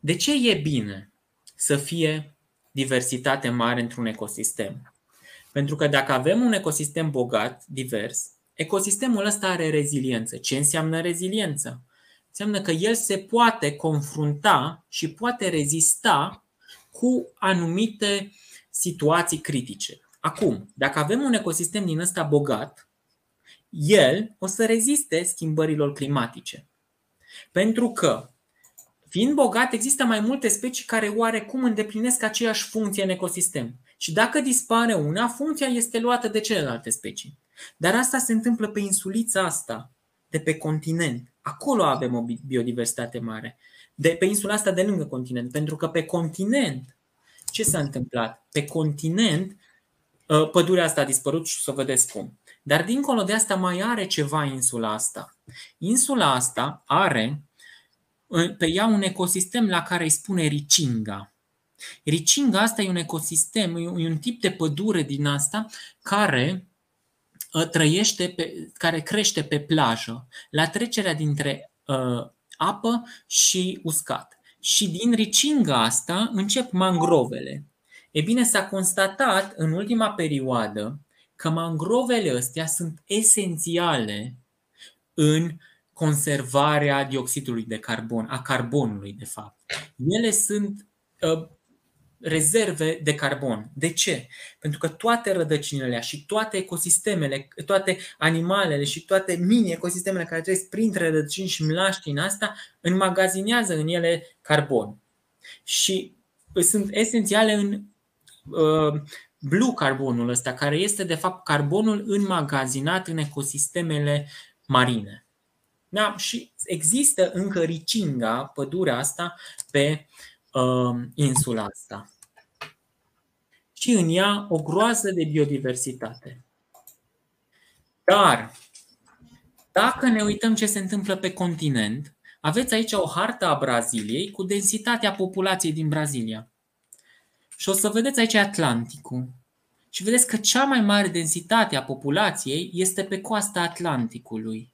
De ce e bine să fie diversitate mare într-un ecosistem? Pentru că dacă avem un ecosistem bogat, divers, ecosistemul ăsta are reziliență. Ce înseamnă reziliență? Înseamnă că el se poate confrunta și poate rezista cu anumite situații critice. Acum, dacă avem un ecosistem din ăsta bogat, el o să reziste schimbărilor climatice. Pentru că, fiind bogat, există mai multe specii care oarecum îndeplinesc aceeași funcție în ecosistem. Și dacă dispare una, funcția este luată de celelalte specii. Dar asta se întâmplă pe insulița asta, de pe continent. Acolo avem o biodiversitate mare de pe insula asta de lângă continent. Pentru că pe continent, ce s-a întâmplat? Pe continent, ă, pădurea asta a dispărut și o să vedeți cum. Dar dincolo de asta mai are ceva insula asta. Insula asta are pe ea un ecosistem la care îi spune Ricinga. Ricinga asta e un ecosistem, e un tip de pădure din asta care ă, trăiește pe, care crește pe plajă. La trecerea dintre uh, apă și uscat. Și din ricinga asta încep mangrovele. E bine, s-a constatat în ultima perioadă că mangrovele astea sunt esențiale în conservarea dioxidului de carbon, a carbonului, de fapt. Ele sunt uh, rezerve de carbon. De ce? Pentru că toate rădăcinile și toate ecosistemele, toate animalele și toate mini-ecosistemele care trăiesc printre rădăcini și mlaștini asta, înmagazinează în ele carbon. Și sunt esențiale în uh, blue carbonul ăsta, care este de fapt carbonul înmagazinat în ecosistemele marine. Da? Și există încă ricinga, pădurea asta, pe uh, insula asta. Și în ea o groază de biodiversitate. Dar, dacă ne uităm ce se întâmplă pe continent, aveți aici o hartă a Braziliei cu densitatea populației din Brazilia. Și o să vedeți aici Atlanticul. și vedeți că cea mai mare densitate a populației este pe coasta Atlanticului.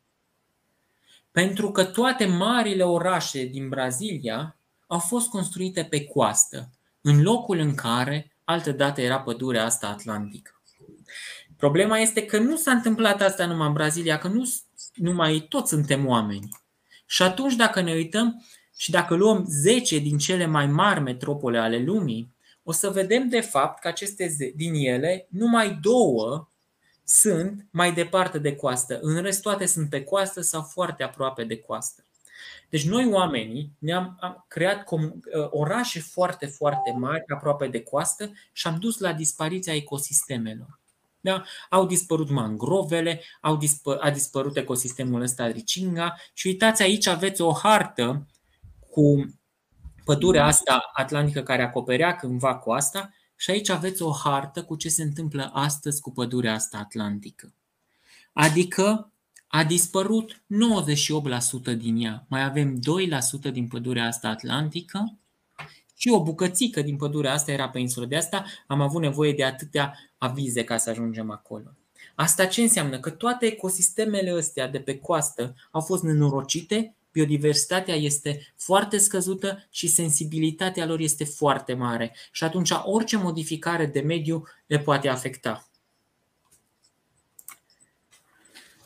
Pentru că toate marile orașe din Brazilia au fost construite pe coastă, în locul în care altădată era pădurea asta atlantică. Problema este că nu s-a întâmplat asta numai în Brazilia, că nu numai toți suntem oameni. Și atunci dacă ne uităm și dacă luăm 10 din cele mai mari metropole ale lumii, o să vedem de fapt că aceste din ele, numai două sunt mai departe de coastă. În rest toate sunt pe coastă sau foarte aproape de coastă. Deci noi oamenii ne-am am creat uh, orașe foarte, foarte mari aproape de coastă și am dus la dispariția ecosistemelor. Da? Au dispărut mangrovele, au dispă, a dispărut ecosistemul ăsta Ricinga și uitați aici aveți o hartă cu pădurea asta atlantică care acoperea cândva coasta și aici aveți o hartă cu ce se întâmplă astăzi cu pădurea asta atlantică. Adică a dispărut 98% din ea. Mai avem 2% din pădurea asta atlantică și o bucățică din pădurea asta era pe insulă. De asta am avut nevoie de atâtea avize ca să ajungem acolo. Asta ce înseamnă? Că toate ecosistemele astea de pe coastă au fost nenorocite, biodiversitatea este foarte scăzută și sensibilitatea lor este foarte mare. Și atunci orice modificare de mediu le poate afecta.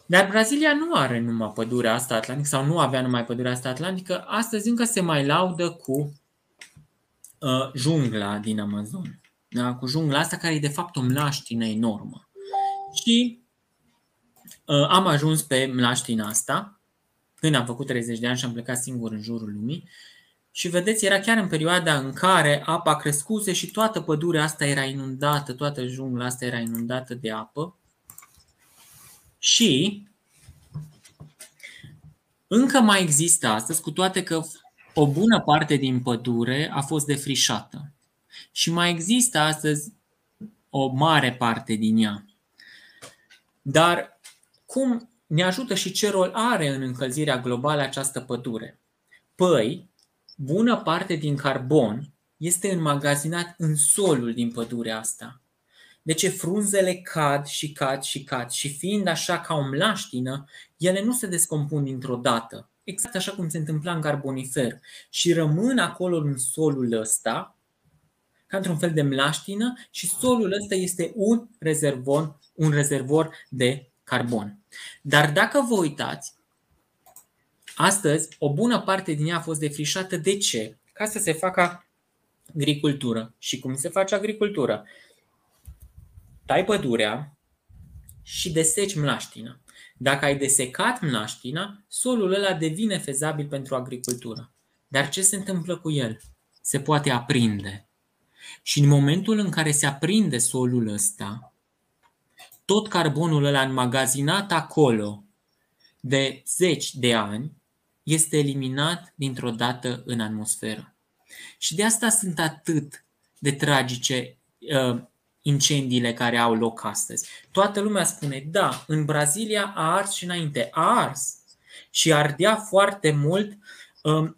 Dar Brazilia nu are numai pădurea asta atlantică sau nu avea numai pădurea asta atlantică. Astăzi încă se mai laudă cu uh, jungla din Amazon. Da? Cu jungla asta care e de fapt o mlaștină enormă. Și uh, am ajuns pe mlaștina asta când am făcut 30 de ani și am plecat singur în jurul lumii. Și vedeți, era chiar în perioada în care apa crescuse și toată pădurea asta era inundată, toată jungla asta era inundată de apă. Și încă mai există astăzi, cu toate că o bună parte din pădure a fost defrișată. Și mai există astăzi o mare parte din ea. Dar cum ne ajută și ce rol are în încălzirea globală această pădure? Păi, bună parte din carbon este înmagazinat în solul din pădurea asta. De ce frunzele cad și cad și cad și fiind așa ca o mlaștină, ele nu se descompun dintr-o dată, exact așa cum se întâmpla în carbonifer și rămân acolo în solul ăsta, ca într-un fel de mlaștină și solul ăsta este un rezervor, un rezervor de carbon. Dar dacă vă uitați, astăzi o bună parte din ea a fost defrișată. De ce? Ca să se facă agricultură. Și cum se face agricultură? Tai pădurea și deseci mlaștina. Dacă ai desecat mlaștina, solul ăla devine fezabil pentru agricultură. Dar ce se întâmplă cu el? Se poate aprinde. Și în momentul în care se aprinde solul ăsta, tot carbonul ăla înmagazinat acolo de zeci de ani este eliminat dintr-o dată în atmosferă. Și de asta sunt atât de tragice uh, incendiile care au loc astăzi. Toată lumea spune, da, în Brazilia a ars și înainte, a ars și ardea foarte mult um,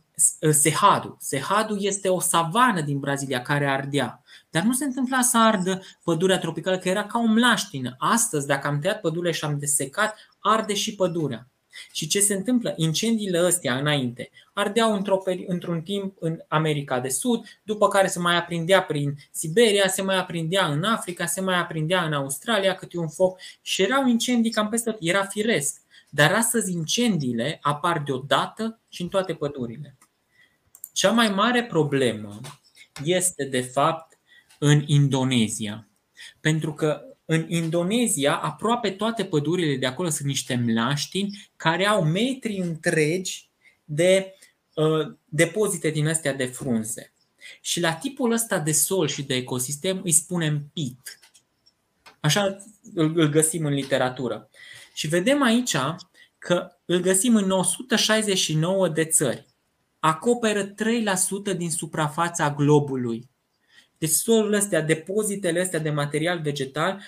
Sehadu. Sehadu este o savană din Brazilia care ardea. Dar nu se întâmpla să ardă pădurea tropicală, că era ca o mlaștină. Astăzi, dacă am tăiat pădurile și am desecat, arde și pădurea. Și ce se întâmplă? Incendiile astea înainte ardeau într-o, într-un timp în America de Sud, după care se mai aprindea prin Siberia, se mai aprindea în Africa, se mai aprindea în Australia câte un foc și erau incendii cam peste tot, era firesc. Dar astăzi incendiile apar deodată și în toate pădurile. Cea mai mare problemă este de fapt în Indonezia. Pentru că în Indonezia, aproape toate pădurile de acolo sunt niște mlaștini care au metri întregi de uh, depozite din astea de frunze. Și la tipul ăsta de sol și de ecosistem îi spunem pit. Așa îl găsim în literatură. Și vedem aici că îl găsim în 169 de țări. Acoperă 3% din suprafața globului. Deci solul astea, depozitele astea de material vegetal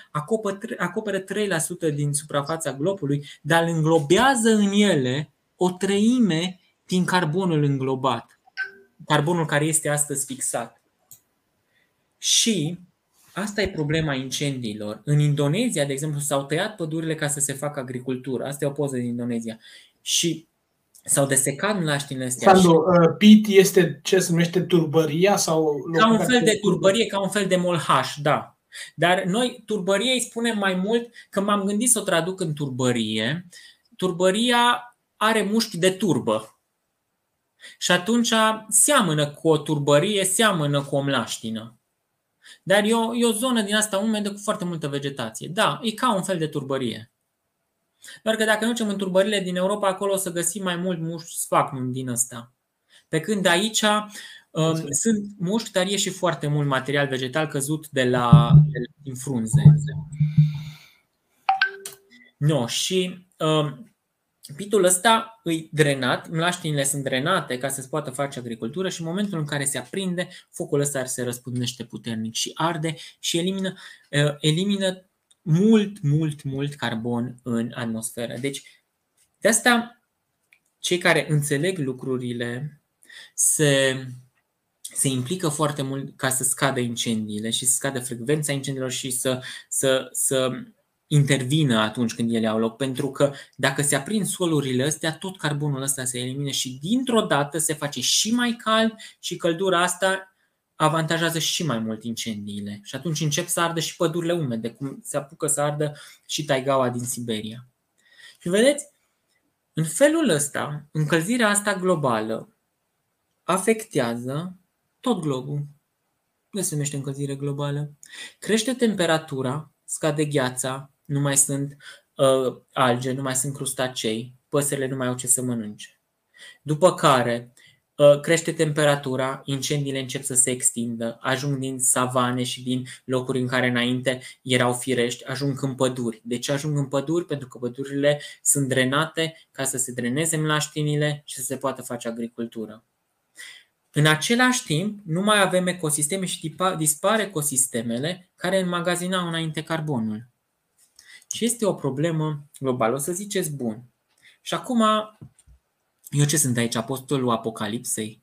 acoperă 3% din suprafața globului, dar înglobează în ele o treime din carbonul înglobat. Carbonul care este astăzi fixat. Și asta e problema incendiilor. În Indonezia, de exemplu, s-au tăiat pădurile ca să se facă agricultură. Asta e o poză din Indonezia. Și s-au desecat mlaștinile astea. Sandu, uh, pit este ce se numește turbăria? sau Ca un fel de turbărie, ca un fel de molhaș, da. Dar noi turbărie îi spunem mai mult, că m-am gândit să o traduc în turbărie. Turbăria are mușchi de turbă. Și atunci seamănă cu o turbărie, seamănă cu o mlaștină. Dar e o, e o zonă din asta umedă cu foarte multă vegetație. Da, e ca un fel de turbărie. Doar că dacă ne ducem în turbările din Europa, acolo o să găsim mai mult mușchi sfacnum din ăsta. Pe când aici um, sunt mușchi, dar e și foarte mult material vegetal căzut de la, de, din frunze. No, și um, Pitul ăsta îi drenat, mlaștinile sunt drenate ca să se poată face agricultură și în momentul în care se aprinde, focul ăsta se răspândește puternic și arde și elimină, uh, elimină mult, mult, mult carbon în atmosferă. Deci, de asta, cei care înțeleg lucrurile se, se implică foarte mult ca să scadă incendiile și să scadă frecvența incendiilor și să, să, să intervină atunci când ele au loc, pentru că dacă se aprind solurile astea, tot carbonul ăsta se elimine și dintr-o dată se face și mai cald și căldura asta avantajează și mai mult incendiile. Și atunci încep să ardă și pădurile umede, cum se apucă să ardă și taigaua din Siberia. Și vedeți, în felul ăsta, încălzirea asta globală afectează tot globul. Nu se numește încălzire globală. Crește temperatura, scade gheața, nu mai sunt uh, alge, nu mai sunt crustacei, păsările nu mai au ce să mănânce. După care uh, crește temperatura, incendiile încep să se extindă, ajung din savane și din locuri în care înainte erau firești, ajung în păduri. De ce ajung în păduri? Pentru că pădurile sunt drenate ca să se dreneze mlaștinile și să se poată face agricultură. În același timp, nu mai avem ecosisteme și dispar ecosistemele care înmagazinau înainte carbonul. Și este o problemă globală. O să ziceți, bun. Și acum, eu ce sunt aici? Apostolul Apocalipsei?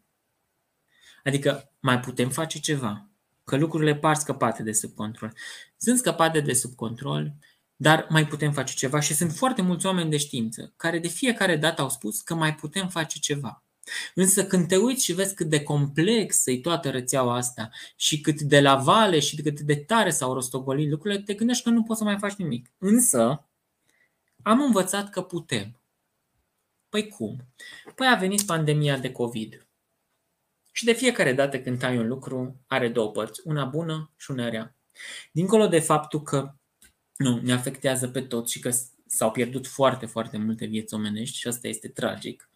Adică mai putem face ceva? Că lucrurile par scăpate de sub control. Sunt scăpate de sub control, dar mai putem face ceva și sunt foarte mulți oameni de știință care de fiecare dată au spus că mai putem face ceva. Însă când te uiți și vezi cât de complexă e toată rețeaua asta și cât de la vale și cât de tare s-au rostogolit lucrurile, te gândești că nu poți să mai faci nimic. Însă am învățat că putem. Păi cum? Păi a venit pandemia de COVID. Și de fiecare dată când ai un lucru, are două părți, una bună și una rea. Dincolo de faptul că nu, ne afectează pe toți și că s-au pierdut foarte, foarte multe vieți omenești și asta este tragic,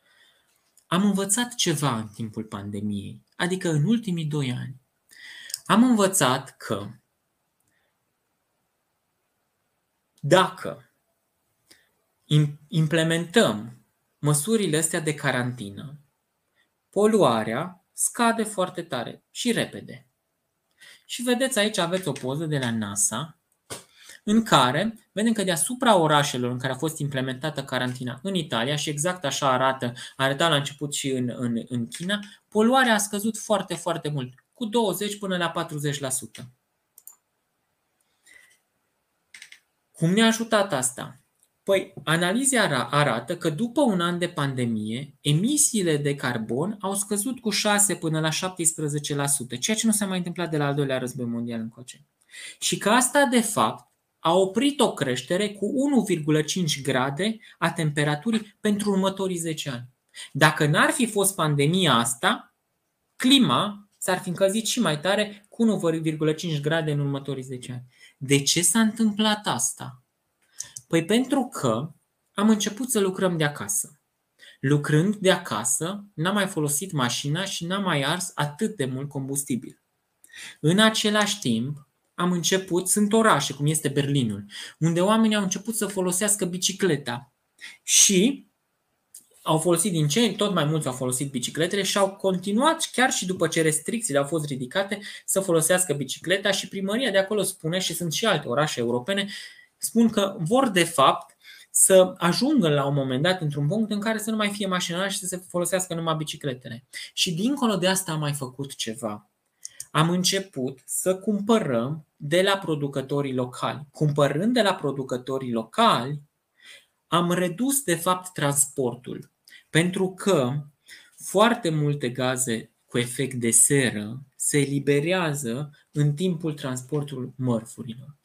am învățat ceva în timpul pandemiei, adică în ultimii doi ani. Am învățat că dacă implementăm măsurile astea de carantină, poluarea scade foarte tare și repede. Și vedeți aici aveți o poză de la NASA în care vedem că deasupra orașelor în care a fost implementată carantina în Italia, și exact așa arată, arăta la început și în, în, în China, poluarea a scăzut foarte, foarte mult, cu 20 până la 40%. Cum ne-a ajutat asta? Păi, analize arată că după un an de pandemie, emisiile de carbon au scăzut cu 6 până la 17%, ceea ce nu s-a mai întâmplat de la al doilea război mondial încoace. Și că asta, de fapt, a oprit o creștere cu 1,5 grade a temperaturii pentru următorii 10 ani. Dacă n-ar fi fost pandemia asta, clima s-ar fi încălzit și mai tare cu 1,5 grade în următorii 10 ani. De ce s-a întâmplat asta? Păi pentru că am început să lucrăm de acasă. Lucrând de acasă, n-am mai folosit mașina și n-am mai ars atât de mult combustibil. În același timp, am început, sunt orașe, cum este Berlinul, unde oamenii au început să folosească bicicleta și au folosit din ce tot mai mulți au folosit bicicletele și au continuat chiar și după ce restricțiile au fost ridicate să folosească bicicleta și primăria de acolo spune și sunt și alte orașe europene spun că vor de fapt să ajungă la un moment dat într-un punct în care să nu mai fie mașină și să se folosească numai bicicletele. Și dincolo de asta am mai făcut ceva am început să cumpărăm de la producătorii locali. Cumpărând de la producătorii locali, am redus de fapt transportul, pentru că foarte multe gaze cu efect de seră se eliberează în timpul transportului mărfurilor.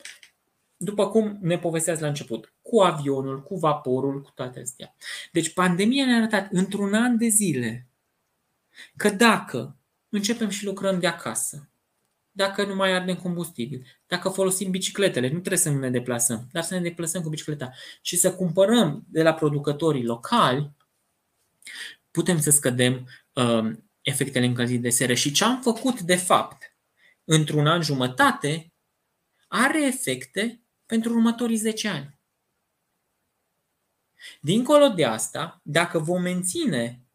După cum ne povesteați la început, cu avionul, cu vaporul, cu toate astea. Deci pandemia ne-a arătat într-un an de zile că dacă începem și lucrăm de acasă, dacă nu mai ardem combustibil, dacă folosim bicicletele, nu trebuie să nu ne deplasăm, dar să ne deplasăm cu bicicleta și să cumpărăm de la producătorii locali, putem să scădem uh, efectele încălzirii de seră. Și ce am făcut, de fapt, într-un an jumătate, are efecte pentru următorii 10 ani. Dincolo de asta, dacă vom menține,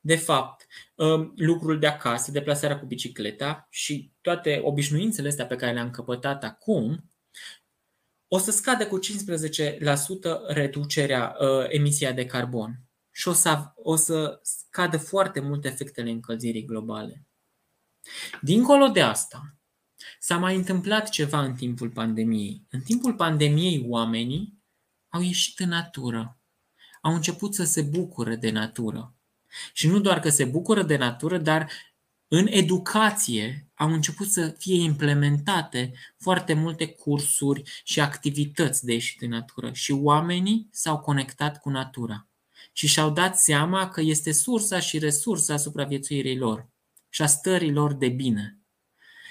de fapt, um, lucrul de acasă, deplasarea cu bicicleta și toate obișnuințele astea pe care le-am căpătat acum, o să scadă cu 15% reducerea uh, emisia de carbon și o să, o să scadă foarte mult efectele încălzirii globale. Dincolo de asta, s-a mai întâmplat ceva în timpul pandemiei. În timpul pandemiei, oamenii au ieșit în natură, au început să se bucure de natură. Și nu doar că se bucură de natură, dar în educație au început să fie implementate foarte multe cursuri și activități de ieșit în natură și oamenii s-au conectat cu natura și și-au dat seama că este sursa și resursa supraviețuirii lor și a stării lor de bine.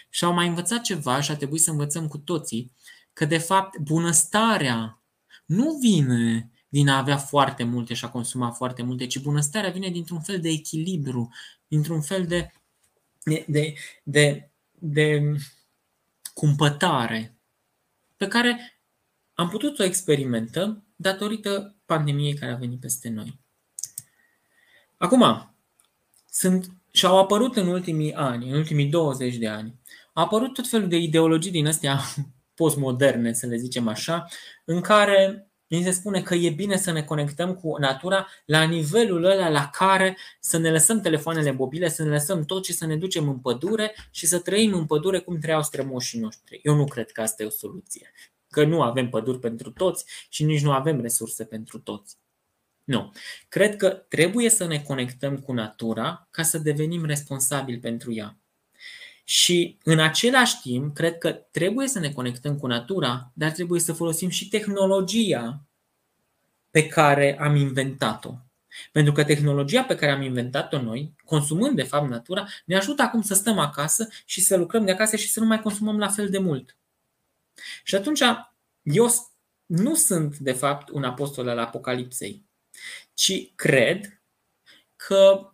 Și au mai învățat ceva și a trebuit să învățăm cu toții că de fapt bunăstarea nu vine din a avea foarte multe și a consuma foarte multe, ci bunăstarea vine dintr-un fel de echilibru, dintr-un fel de, de, de, de, de cumpătare pe care am putut să o experimentăm datorită pandemiei care a venit peste noi. Acum, sunt și au apărut în ultimii ani, în ultimii 20 de ani, au apărut tot felul de ideologii din astea postmoderne, să le zicem așa, în care ni se spune că e bine să ne conectăm cu natura la nivelul ăla la care să ne lăsăm telefoanele mobile, să ne lăsăm tot și să ne ducem în pădure și să trăim în pădure cum trăiau strămoșii noștri. Eu nu cred că asta e o soluție. Că nu avem păduri pentru toți și nici nu avem resurse pentru toți. Nu. Cred că trebuie să ne conectăm cu natura ca să devenim responsabili pentru ea. Și în același timp, cred că trebuie să ne conectăm cu natura, dar trebuie să folosim și tehnologia pe care am inventat-o. Pentru că tehnologia pe care am inventat-o noi, consumând de fapt natura, ne ajută acum să stăm acasă și să lucrăm de acasă și să nu mai consumăm la fel de mult. Și atunci, eu nu sunt de fapt un apostol al apocalipsei, ci cred că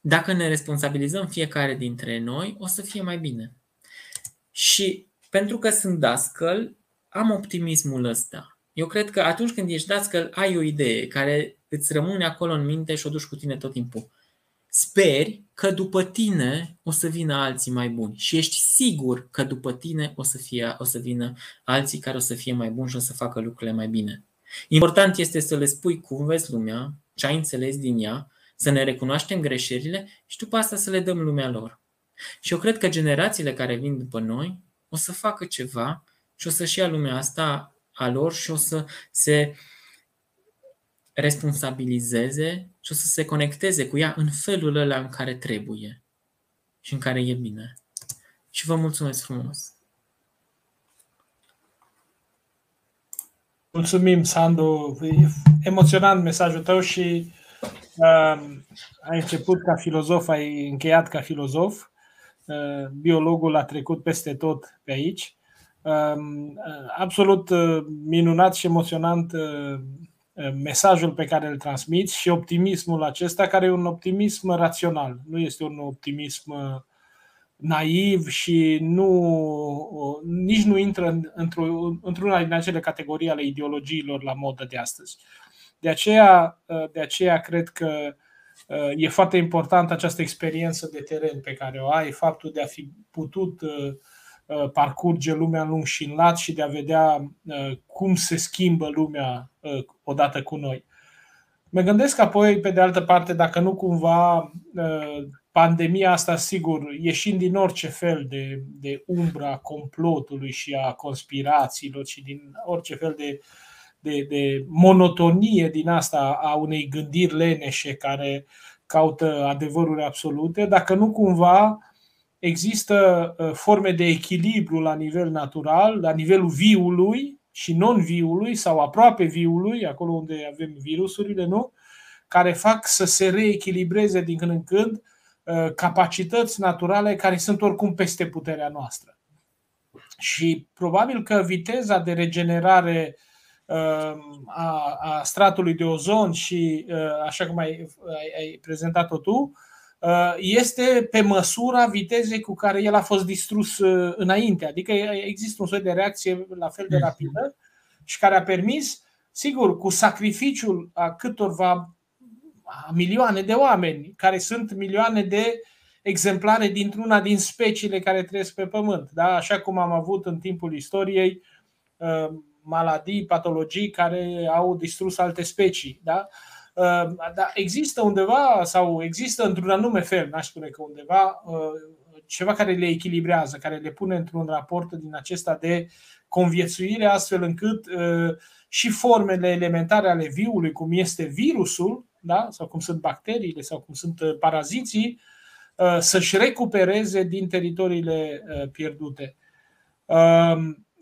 dacă ne responsabilizăm fiecare dintre noi, o să fie mai bine. Și pentru că sunt dascăl, am optimismul ăsta. Eu cred că atunci când ești dascăl, ai o idee care îți rămâne acolo în minte și o duci cu tine tot timpul. Speri că după tine o să vină alții mai buni și ești sigur că după tine o să, fie, o să vină alții care o să fie mai buni și o să facă lucrurile mai bine. Important este să le spui cum vezi lumea, ce ai înțeles din ea să ne recunoaștem greșelile și după asta să le dăm lumea lor. Și eu cred că generațiile care vin după noi o să facă ceva și o să-și ia lumea asta a lor și o să se responsabilizeze și o să se conecteze cu ea în felul ăla în care trebuie și în care e bine. Și vă mulțumesc frumos! Mulțumim, Sandu. E emoționant mesajul tău și ai început ca filozof, ai încheiat ca filozof. Biologul a trecut peste tot pe aici. Absolut minunat și emoționant mesajul pe care îl transmiți și optimismul acesta, care e un optimism rațional, nu este un optimism naiv și nu, nici nu intră într-una din acele categorii ale ideologiilor la modă de astăzi. De aceea, uh, de aceea cred că uh, e foarte importantă această experiență de teren pe care o ai, faptul de a fi putut uh, parcurge lumea în lung și în lat și de a vedea cum se schimbă lumea odată cu noi. Mă gândesc apoi, pe de altă parte, dacă nu cumva pandemia asta, sigur, ieșind din orice fel de, de umbra complotului și a conspirațiilor și din orice fel de, de, de monotonie din asta a unei gândiri leneșe care caută adevăruri absolute, dacă nu cumva există uh, forme de echilibru la nivel natural, la nivelul viului și non-viului sau aproape viului, acolo unde avem virusurile, nu? care fac să se reechilibreze din când în când uh, capacități naturale care sunt oricum peste puterea noastră. Și probabil că viteza de regenerare uh, a, a stratului de ozon și, așa cum ai, ai, ai prezentat-o tu, Uh, este pe măsura vitezei cu care el a fost distrus uh, înainte. Adică există un soi de reacție la fel de mhm. rapidă și care a permis, sigur, cu sacrificiul a câtorva a milioane de oameni, care sunt milioane de exemplare dintr-una din speciile care trăiesc pe Pământ. Da? Așa cum am avut în timpul istoriei uh, maladii, patologii care au distrus alte specii. Da? Ehm, dar există undeva sau există într-un anume fel, n-aș spune că undeva, ehm, ceva care le echilibrează, care le pune într-un raport din acesta de conviețuire, astfel încât ehm, și formele elementare ale viului, cum este virusul, da? sau cum sunt bacteriile, sau cum sunt paraziții, să-și recupereze din teritoriile pierdute.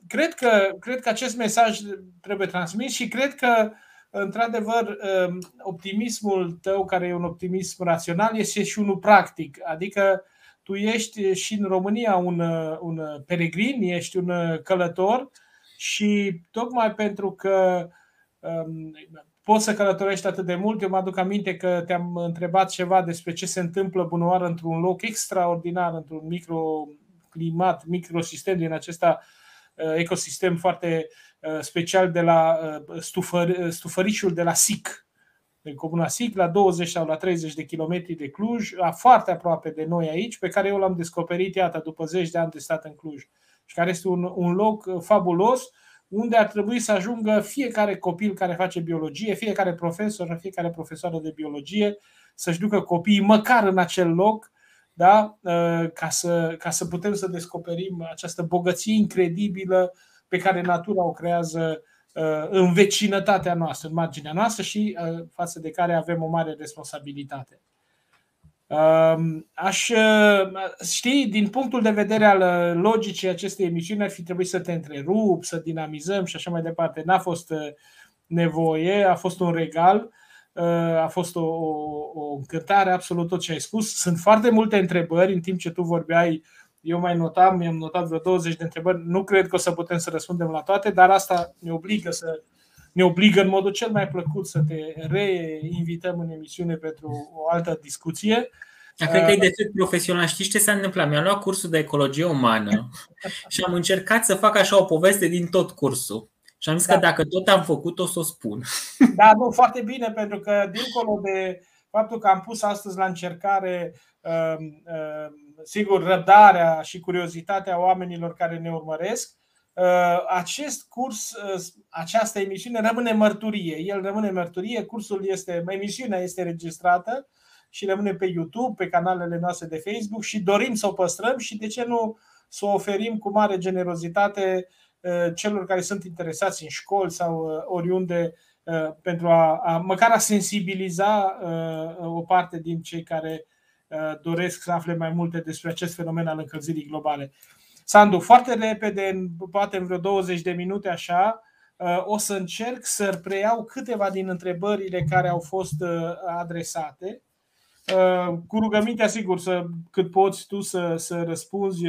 Cred că, cred că acest mesaj trebuie transmis și cred că într-adevăr, um, optimismul tău, care e un optimism rațional, este și unul practic. Adică tu ești și în România un, un peregrin, ești un călător și tocmai pentru că um, poți să călătorești atât de mult, eu mă aduc aminte că te-am întrebat ceva despre ce se întâmplă bunoară într-un loc extraordinar, într-un microclimat, microsistem din acesta uh, ecosistem foarte Uh, special de la uh, stufăr, uh, stufărișul de la SIC, de comuna SIC, la 20 sau la 30 de kilometri de Cluj, foarte aproape de noi aici, pe care eu l-am descoperit, iată, după 10 de ani de stat în Cluj. Și care este un, un loc fabulos unde ar trebui să ajungă fiecare copil care face biologie, fiecare profesor, fiecare profesoară de biologie, să-și ducă copiii măcar în acel loc, da? ca, să, ca să putem să descoperim această bogăție incredibilă pe care natura o creează uh, în vecinătatea noastră, în marginea noastră și uh, față de care avem o mare responsabilitate. Um, aș uh, ști, din punctul de vedere al logicii acestei emisiuni, ar fi trebuit să te întrerup, să dinamizăm și așa mai departe. N-a fost nevoie, a fost un regal, a fost o, o, o încântare absolut tot ce ai spus. Sunt foarte multe întrebări în timp ce tu vorbeai eu mai notam, mi-am notat vreo 20 de întrebări. Nu cred că o să putem să răspundem la toate, dar asta ne obligă să ne obligă în modul cel mai plăcut să te reinvităm în emisiune pentru o altă discuție. Cred că e de fet profesional. Știți ce s-a întâmplat? Mi-am luat cursul de ecologie umană și am încercat să fac așa o poveste din tot cursul. Și am zis da. că dacă tot am făcut, o să o spun. Da, nu, foarte bine, pentru că dincolo de faptul că am pus astăzi la încercare uh, uh, sigur, răbdarea și curiozitatea oamenilor care ne urmăresc, uh, acest curs, uh, această emisiune rămâne mărturie. El rămâne mărturie, cursul este, emisiunea este registrată și rămâne pe YouTube, pe canalele noastre de Facebook și dorim să o păstrăm și de ce nu să o oferim cu mare generozitate uh, celor care sunt interesați în școli sau oriunde pentru a, a măcar a sensibiliza o parte din cei care Uh, doresc să afle mai multe despre acest fenomen al încălzirii globale. Sandu, foarte repede, poate în vreo 20 de minute așa, uh, o să încerc să preiau câteva din întrebările care au fost uh, adresate. Cu rugămintea, sigur, să, cât poți tu să, să răspunzi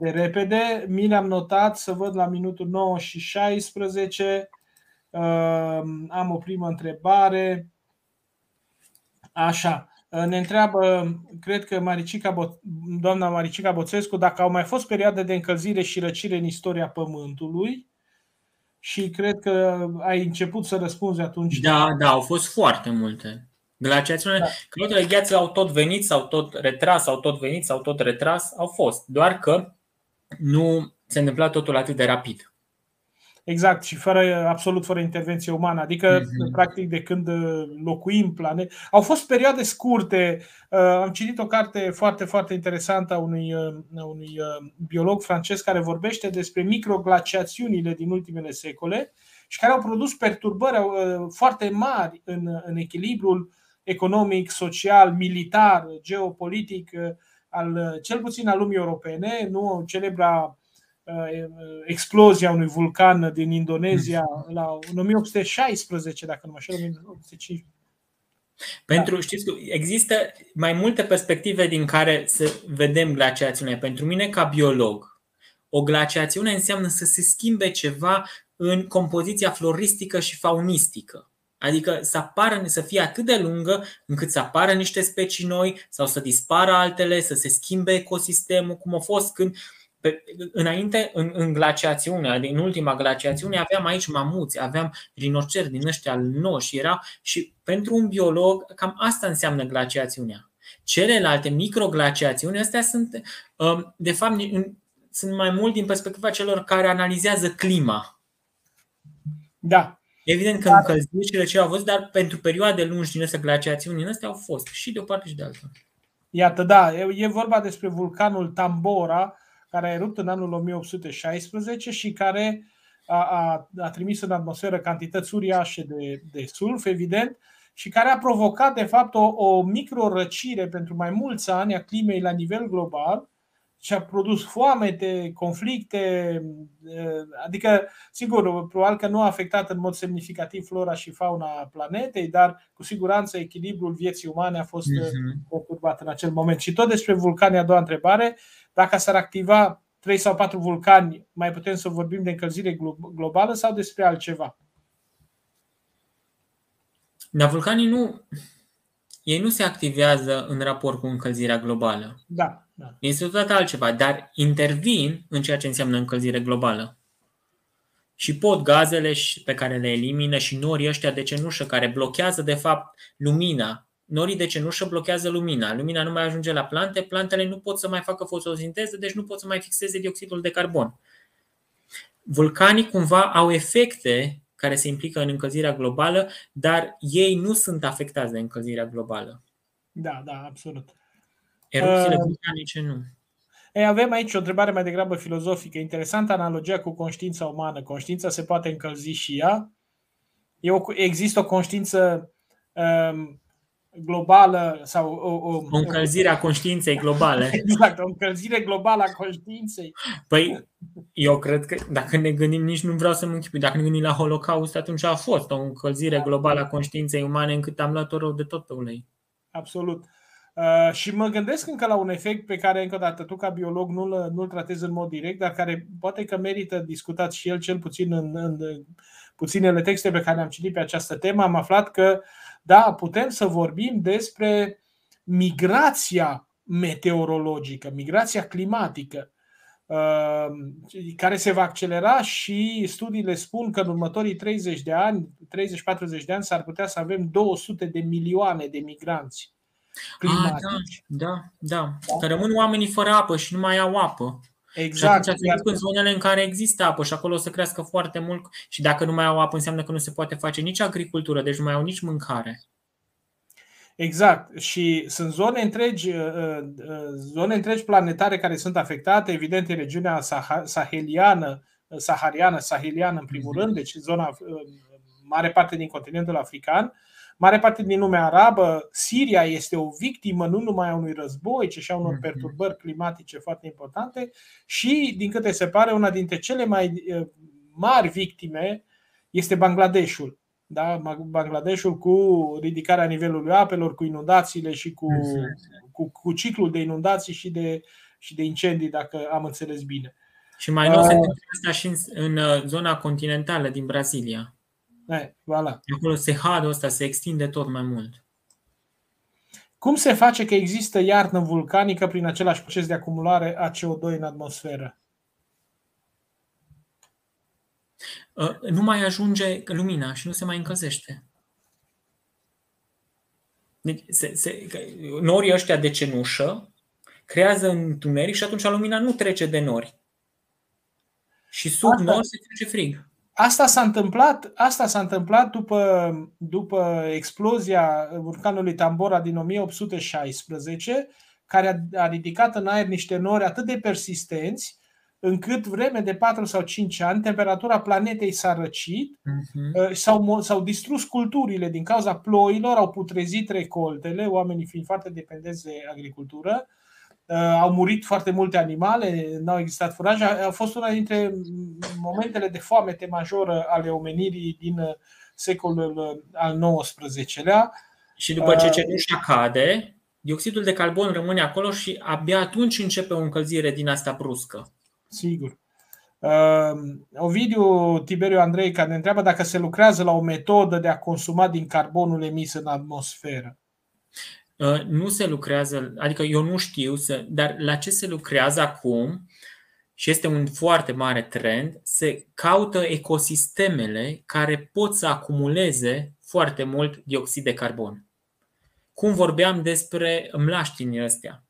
de repede. Mi le-am notat să văd la minutul 9 și 16. Am o primă întrebare. Așa. Ne întreabă, cred că Maricica, doamna Maricica Boțescu, dacă au mai fost perioade de încălzire și răcire în istoria Pământului și cred că ai început să răspunzi atunci. Da, da, au fost foarte multe. Glaciațiunile, da. clotele de gheață au tot venit, sau tot retras, au tot venit, sau tot retras, au fost. Doar că nu se întâmpla totul atât de rapid. Exact, și fără, absolut fără intervenție umană. Adică, uh-huh. practic, de când uh, locuim plane. Au fost perioade scurte. Uh, am citit o carte foarte, foarte interesantă a unui, uh, a unui biolog francez care vorbește despre microglaciațiunile din ultimele secole și care au produs perturbări foarte mari în, în echilibrul economic, social, militar, geopolitic, al, cel puțin al lumii europene. Nu celebra Uh, explozia unui vulcan din Indonezia la 1816, dacă nu mă știu, 1805. Pentru, da. știți, există mai multe perspective din care să vedem glaciațiunea. Pentru mine, ca biolog, o glaciațiune înseamnă să se schimbe ceva în compoziția floristică și faunistică. Adică să apară, să fie atât de lungă încât să apară niște specii noi sau să dispară altele, să se schimbe ecosistemul, cum a fost când uh, pe, înainte, în, în glaciațiune, în ultima glaciațiune, aveam aici mamuți, aveam rinocerți din ăștia noși, era și pentru un biolog, cam asta înseamnă glaciațiunea. Celelalte microglaciațiuni, astea sunt, um, de fapt, sunt mai mult din perspectiva celor care analizează clima. Da. Evident că dar... încălzirile ce au fost, dar pentru perioade lungi din astea glaciațiuni din astea au fost și de o parte și de alta. Iată, da, e vorba despre vulcanul Tambora, care a erupt în anul 1816 și care a, a, a trimis în atmosferă cantități uriașe de, de sulf, evident, și care a provocat, de fapt, o, o micro-răcire pentru mai mulți ani a climei la nivel global și a produs foamete, conflicte, adică, sigur, probabil că nu a afectat în mod semnificativ flora și fauna planetei, dar cu siguranță echilibrul vieții umane a fost uh-huh. perturbat în acel moment. Și tot despre vulcani, a doua întrebare, dacă s-ar activa 3 sau 4 vulcani, mai putem să vorbim de încălzire globală sau despre altceva? Dar vulcanii nu, ei nu se activează în raport cu încălzirea globală. Da, da. Este tot altceva, dar intervin în ceea ce înseamnă încălzire globală. Și pot gazele pe care le elimină și norii ăștia de cenușă care blochează de fapt lumina norii de cenușă blochează lumina. Lumina nu mai ajunge la plante, plantele nu pot să mai facă fotosinteză, deci nu pot să mai fixeze dioxidul de carbon. Vulcanii cumva au efecte care se implică în încălzirea globală, dar ei nu sunt afectați de încălzirea globală. Da, da, absolut. Erupțiile uh, vulcanice nu. Ei, avem aici o întrebare mai degrabă filozofică. Interesantă analogia cu conștiința umană. Conștiința se poate încălzi și ea. există o conștiință um, globală sau o, o, o încălzire a conștiinței globale. Exact, o încălzire globală a conștiinței. Păi, eu cred că dacă ne gândim, nici nu vreau să mă închipui, dacă ne gândim la Holocaust, atunci a fost o încălzire da. globală a conștiinței umane încât am luat-o rău de tot pe ulei. Absolut. Uh, și mă gândesc încă la un efect pe care, încă o dată, tu ca biolog nu-l, nu-l tratezi în mod direct, dar care poate că merită discutat și el, cel puțin în, în puținele texte pe care am citit pe această temă. Am aflat că uh, da, putem să vorbim despre migrația meteorologică, migrația climatică, uh, care se va accelera și studiile spun că în următorii 30 de ani, 30-40 de ani s-ar putea să avem 200 de milioane de migranți climatici. Ah, da, da, da, da. Că rămân oamenii fără apă și nu mai au apă. Exact. Și atunci se duc în zonele în care există apă și acolo o să crească foarte mult și dacă nu mai au apă înseamnă că nu se poate face nici agricultură, deci nu mai au nici mâncare. Exact. Și sunt zone întregi, uh, uh, zone întregi planetare care sunt afectate, evident, în regiunea saheliană, sahariană, saheliană în primul mhm. rând, deci zona uh, mare parte din continentul african, mare parte din lumea arabă, Siria este o victimă nu numai a unui război, ci și a unor mhm. perturbări climatice foarte importante și, din câte se pare, una dintre cele mai mari victime este Bangladeshul. Da? Bangladeshul cu ridicarea nivelului apelor, cu inundațiile și cu, cu, cu ciclul de inundații și de, și de incendii, dacă am înțeles bine. Și mai nou se întâmplă asta și în, în uh, zona continentală din Brazilia. E, voilà. Acolo Cerrado ăsta se extinde tot mai mult. Cum se face că există iarnă vulcanică prin același proces de acumulare a CO2 în atmosferă? Uh, nu mai ajunge lumina și nu se mai încălzește. Deci, se, se, norii ăștia de cenușă creează întuneric și atunci lumina nu trece de nori. Și sub Asta. nori se face frig. Asta s-a întâmplat, asta s-a întâmplat după, după explozia vulcanului Tambora din 1816, care a, a ridicat în aer niște nori atât de persistenți, încât vreme de 4 sau 5 ani temperatura planetei s-a răcit, uh-huh. s-au, s-au distrus culturile din cauza ploilor, au putrezit recoltele, oamenii fiind foarte dependenți de agricultură, uh, au murit foarte multe animale, n-au existat furaje. A fost una dintre momentele de foamete majoră ale omenirii din uh, secolul al XIX-lea. Și după ce cenușa cade, dioxidul de carbon rămâne acolo și abia atunci începe o încălzire din asta bruscă. Sigur. Uh, Ovidiu Tiberiu Andrei care ne întreabă dacă se lucrează la o metodă de a consuma din carbonul emis în atmosferă. Uh, nu se lucrează, adică eu nu știu, să, dar la ce se lucrează acum și este un foarte mare trend, se caută ecosistemele care pot să acumuleze foarte mult dioxid de carbon cum vorbeam despre mlaștinii ăstea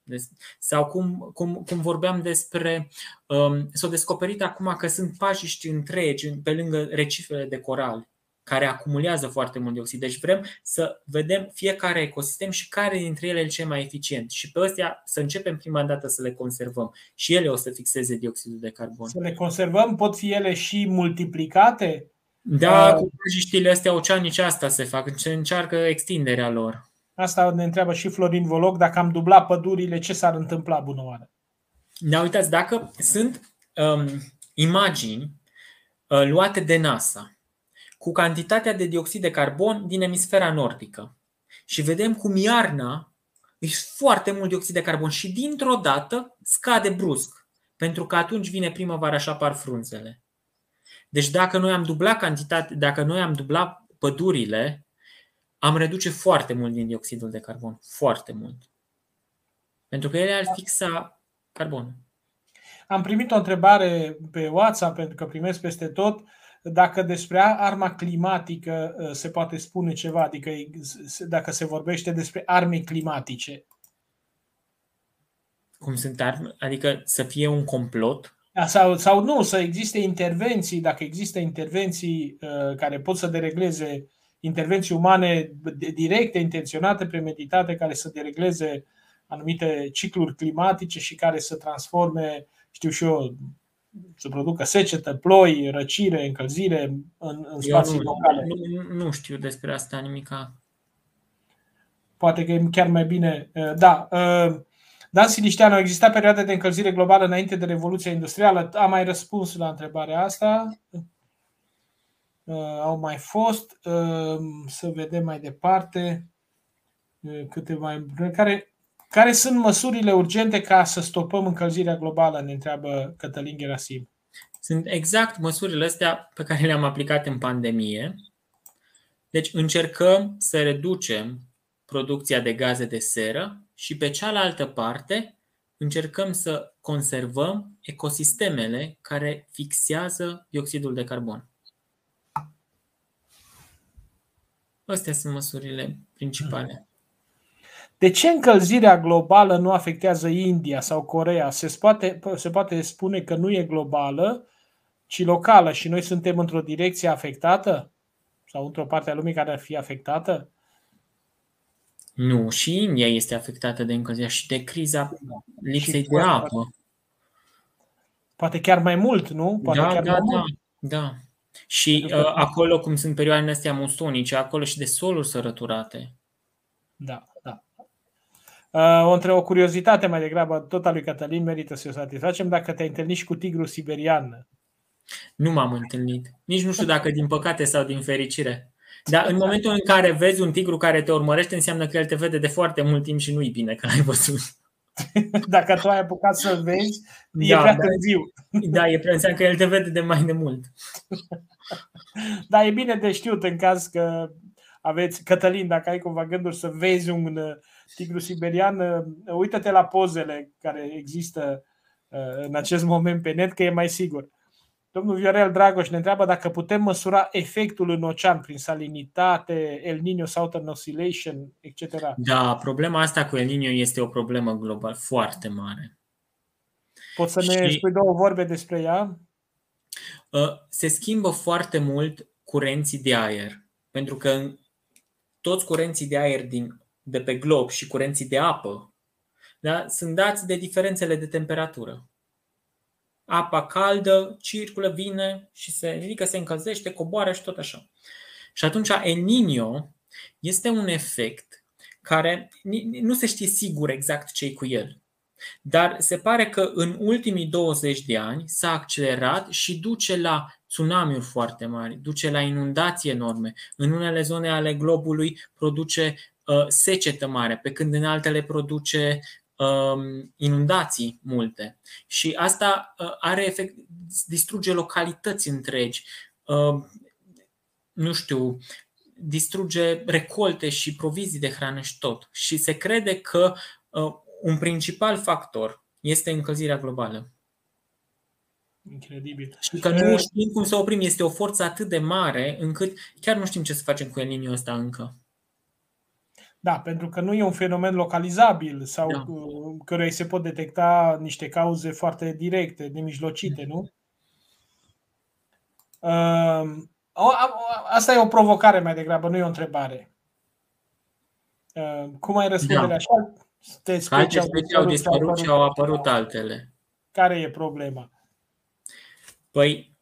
sau cum, cum, cum vorbeam despre. Um, s-au descoperit acum că sunt pajiști întregi pe lângă recifele de coral care acumulează foarte mult dioxid. Deci vrem să vedem fiecare ecosistem și care dintre ele e cel mai eficient. Și pe astea să începem prima dată să le conservăm. Și ele o să fixeze dioxidul de carbon. Să le conservăm? Pot fi ele și multiplicate? Da, uh, cu pajiștile astea oceanice asta se fac. Încearcă extinderea lor. Asta ne întreabă și Florin Voloc, dacă am dublat pădurile, ce s-ar întâmpla bună oară? Da, uitați, dacă sunt um, imagini uh, luate de NASA cu cantitatea de dioxid de carbon din emisfera nordică și vedem cum iarna e foarte mult dioxid de carbon și dintr-o dată scade brusc, pentru că atunci vine primăvara și apar frunzele. Deci dacă noi am dublat cantitate, dacă noi am dublat pădurile, am reduce foarte mult din dioxidul de carbon. Foarte mult. Pentru că ele ar fixa carbon. Am primit o întrebare pe WhatsApp, pentru că primesc peste tot, dacă despre arma climatică uh, se poate spune ceva, adică dacă se vorbește despre arme climatice. Cum sunt arme? Adică să fie un complot? Da, sau, sau nu, să existe intervenții, dacă există intervenții uh, care pot să deregleze intervenții umane directe, intenționate, premeditate, care să deregleze anumite cicluri climatice și care să transforme, știu și eu, să producă secetă, ploi, răcire, încălzire în, în spații nu, locale. Nu, nu știu despre asta nimica. Poate că e chiar mai bine. Uh, da. Uh, Dan Silișteanu, a existat perioade de încălzire globală înainte de Revoluția Industrială? Am mai răspuns la întrebarea asta. Uh, au mai fost. Uh, să vedem mai departe uh, câte mai care, care sunt măsurile urgente ca să stopăm încălzirea globală, ne întreabă Cătălin Gerasim. Sunt exact măsurile astea pe care le-am aplicat în pandemie. Deci încercăm să reducem producția de gaze de seră și pe cealaltă parte încercăm să conservăm ecosistemele care fixează dioxidul de carbon. Astea sunt măsurile principale. De ce încălzirea globală nu afectează India sau Corea? Se poate, se poate spune că nu e globală, ci locală și noi suntem într-o direcție afectată? Sau într-o parte a lumii care ar fi afectată? Nu, și India este afectată de încălzirea și de criza lipsei de apă. Poate chiar mai mult, nu? Poate da, chiar da, mai da, mult. da. Și uh, acolo, cum sunt perioadele astea musonice, acolo și de soluri sărăturate. Da, da. Uh, o între o curiozitate mai degrabă, tot a lui Cătălin merită să o satisfacem dacă te-ai întâlnit și cu tigru siberian. Nu m-am întâlnit. Nici nu știu dacă din păcate sau din fericire. Dar în momentul în care vezi un tigru care te urmărește, înseamnă că el te vede de foarte mult timp și nu-i bine că l-ai văzut. Dacă tu ai apucat să-l vezi, da, e prea da, târziu. Da, e prea înseamnă că el te vede de mai de mult. Da, e bine de știut în caz că aveți, Cătălin, dacă ai cumva gânduri să vezi un uh, tigru siberian, uh, uită-te la pozele care există uh, în acest moment pe net, că e mai sigur. Domnul Viorel Dragoș ne întreabă dacă putem măsura efectul în ocean prin salinitate, El Niño Southern Oscillation, etc. Da, problema asta cu El Niño este o problemă global foarte mare. Poți să ne și... spui două vorbe despre ea? se schimbă foarte mult curenții de aer. Pentru că toți curenții de aer din, de pe glob și curenții de apă da, sunt dați de diferențele de temperatură. Apa caldă circulă, vine și se ridică, se încălzește, coboară și tot așa. Și atunci El Niño este un efect care nu se știe sigur exact ce cu el. Dar se pare că în ultimii 20 de ani s-a accelerat și duce la tsunamiuri foarte mari, duce la inundații enorme. În unele zone ale globului produce uh, secetă mare, pe când în altele produce um, inundații multe. Și asta uh, are efect, distruge localități întregi. Uh, nu știu, distruge recolte și provizii de hrană și tot. Și se crede că uh, un principal factor este încălzirea globală. Incredibil. Și că nu știm cum să oprim. Este o forță atât de mare încât chiar nu știm ce să facem cu el ăsta încă. Da, pentru că nu e un fenomen localizabil sau da. căruia se pot detecta niște cauze foarte directe, nemijlocite, nu? Uh, asta e o provocare mai degrabă, nu e o întrebare. Uh, cum ai răspunde da. așa? Specii Alte specii au dispărut și au apărut altele. Care e problema? Păi,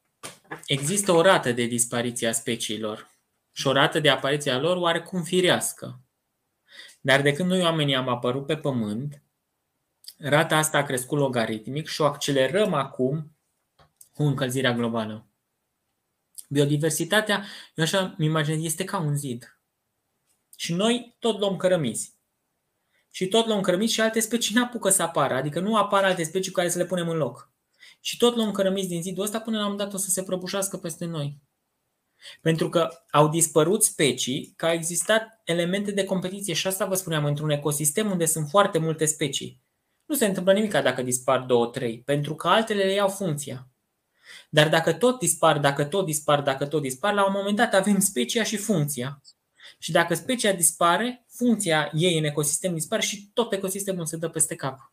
există o rată de dispariție a speciilor și o rată de apariție a lor oarecum firească. Dar de când noi oamenii am apărut pe Pământ, rata asta a crescut logaritmic și o accelerăm acum cu încălzirea globală. Biodiversitatea, eu așa mi imaginez, este ca un zid. Și noi tot luăm cărămizi. Și tot luăm cărămizi și alte specii nu apucă să apară. Adică nu apar alte specii cu care să le punem în loc. Și tot luăm cărămizi din zidul ăsta până la un dat o să se prăbușească peste noi. Pentru că au dispărut specii, că au existat elemente de competiție și asta vă spuneam, într-un ecosistem unde sunt foarte multe specii. Nu se întâmplă nimic dacă dispar două, trei, pentru că altele le iau funcția. Dar dacă tot dispar, dacă tot dispar, dacă tot dispar, la un moment dat avem specia și funcția. Și dacă specia dispare, funcția ei în ecosistem dispare și tot ecosistemul se dă peste cap.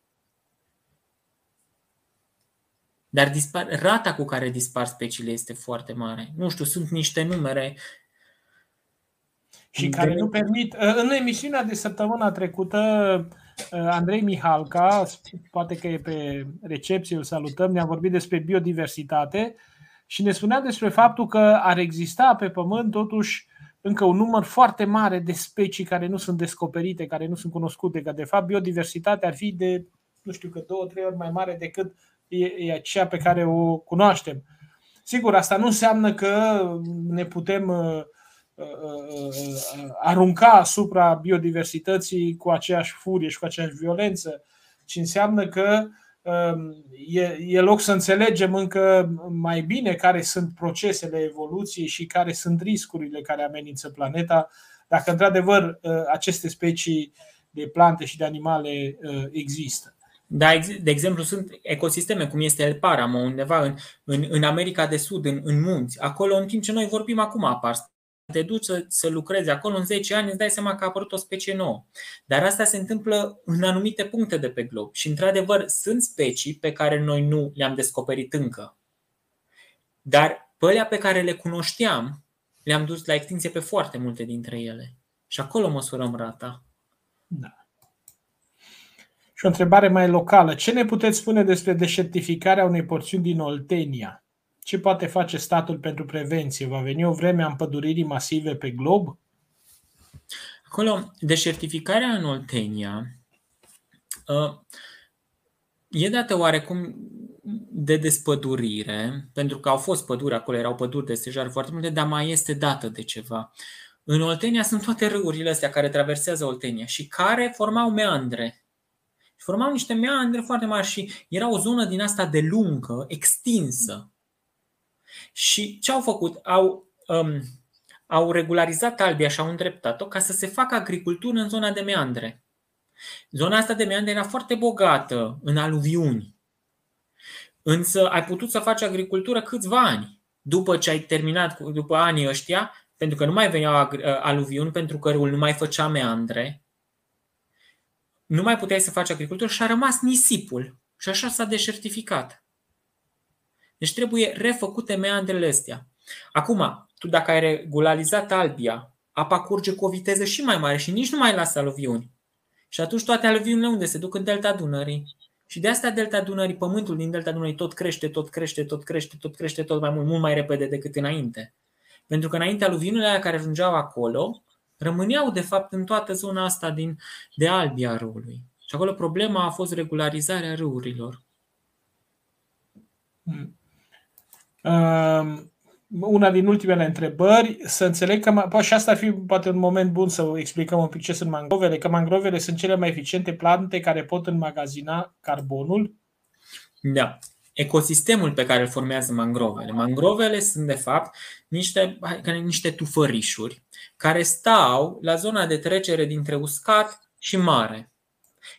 Dar dispar, rata cu care dispar speciile este foarte mare. Nu știu, sunt niște numere. Și care nu permit. În emisiunea de săptămâna trecută, Andrei Mihalca, poate că e pe recepție, îl salutăm, ne-a vorbit despre biodiversitate și ne spunea despre faptul că ar exista pe Pământ totuși încă un număr foarte mare de specii care nu sunt descoperite, care nu sunt cunoscute, că de fapt biodiversitatea ar fi de, nu știu, că două, trei ori mai mare decât e, e aceea pe care o cunoaștem. Sigur, asta nu înseamnă că ne putem uh, uh, uh, arunca asupra biodiversității cu aceeași furie și cu aceeași violență, ci înseamnă că um, e, e loc să înțelegem încă mai bine care sunt procesele evoluției și care sunt riscurile care amenință planeta, dacă într-adevăr aceste specii de plante și de animale există. Da, de exemplu, sunt ecosisteme cum este El Paramo, undeva în, în, în America de Sud, în, în munți. Acolo, în timp ce noi vorbim acum, apar. Te duci să, să lucrezi acolo în 10 ani, îți dai seama că a apărut o specie nouă. Dar asta se întâmplă în anumite puncte de pe glob. Și, într-adevăr, sunt specii pe care noi nu le-am descoperit încă. Dar pe alea pe care le cunoșteam, le-am dus la extinție pe foarte multe dintre ele. Și acolo măsurăm rata. Da. Și o întrebare mai locală. Ce ne puteți spune despre deșertificarea unei porțiuni din Oltenia? Ce poate face statul pentru prevenție? Va veni o vreme a împăduririi masive pe glob? Acolo, deșertificarea în Oltenia uh, e dată oarecum de despădurire, pentru că au fost păduri acolo, erau păduri de stejar foarte multe, dar mai este dată de ceva. În Oltenia sunt toate râurile astea care traversează Oltenia și care formau meandre și formau niște meandre foarte mari și era o zonă din asta de lungă, extinsă. Și ce au făcut? Au, um, au regularizat albia și au îndreptat-o ca să se facă agricultură în zona de meandre. Zona asta de meandre era foarte bogată în aluviuni. Însă ai putut să faci agricultură câțiva ani. După ce ai terminat, după anii ăștia, pentru că nu mai veneau aluviuni, pentru că râul nu mai făcea meandre, nu mai puteai să faci agricultură și a rămas nisipul. Și așa s-a deșertificat. Deci trebuie refăcute meandrele astea. Acum, tu dacă ai regularizat albia, apa curge cu o viteză și mai mare și nici nu mai lasă aluviuni. Și atunci toate aluviunile unde se duc în delta Dunării. Și de asta delta Dunării, pământul din delta Dunării tot crește, tot crește, tot crește, tot crește tot mai mult, mult mai repede decât înainte. Pentru că înainte aluviunile aia care ajungeau acolo rămâneau de fapt în toată zona asta din, de albia râului. Și acolo problema a fost regularizarea râurilor. Hmm. Um, una din ultimele întrebări, să înțeleg că, poate și asta ar fi poate un moment bun să explicăm un pic ce sunt mangrovele, că mangrovele sunt cele mai eficiente plante care pot înmagazina carbonul. Da. Ecosistemul pe care îl formează mangrovele. Mangrovele sunt, de fapt, niște, niște tufărișuri care stau la zona de trecere dintre uscat și mare.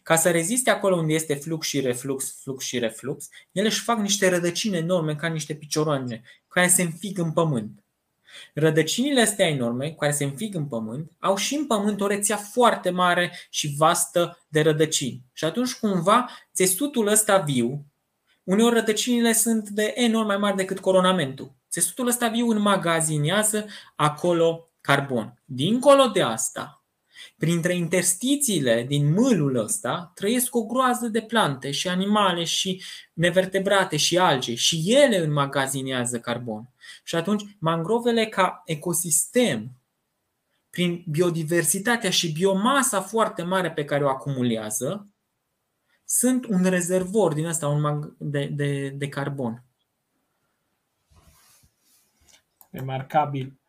Ca să reziste acolo unde este flux și reflux, flux și reflux, ele își fac niște rădăcini enorme ca niște picioroane care se înfig în pământ. Rădăcinile astea enorme, care se înfig în pământ, au și în pământ o rețea foarte mare și vastă de rădăcini. Și atunci, cumva, țesutul ăsta viu, uneori rădăcinile sunt de enorm mai mari decât coronamentul. Țesutul ăsta viu înmagazinează acolo carbon. Dincolo de asta, Printre interstițiile din mâlul ăsta trăiesc o groază de plante și animale și nevertebrate și alge și ele înmagazinează carbon. Și atunci mangrovele ca ecosistem, prin biodiversitatea și biomasa foarte mare pe care o acumulează, sunt un rezervor din asta un de, de, de carbon. Remarcabil.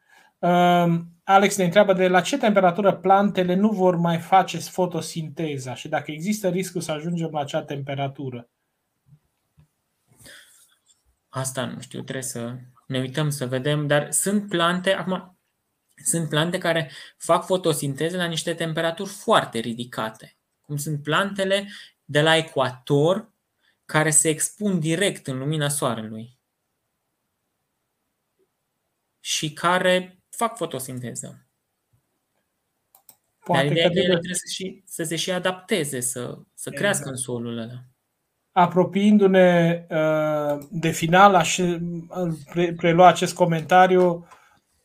Alex ne întreabă de la ce temperatură plantele nu vor mai face fotosinteza și dacă există riscul să ajungem la acea temperatură. Asta nu știu, trebuie să ne uităm să vedem, dar sunt plante, acum, sunt plante care fac fotosinteză la niște temperaturi foarte ridicate, cum sunt plantele de la ecuator care se expun direct în lumina soarelui și care fac fotosinteză. Poate Dar ideea că ele trebuie să, și, să se și adapteze, să, să exact. crească în solul ăla. Apropiindu-ne uh, de final, aș pre- prelua acest comentariu.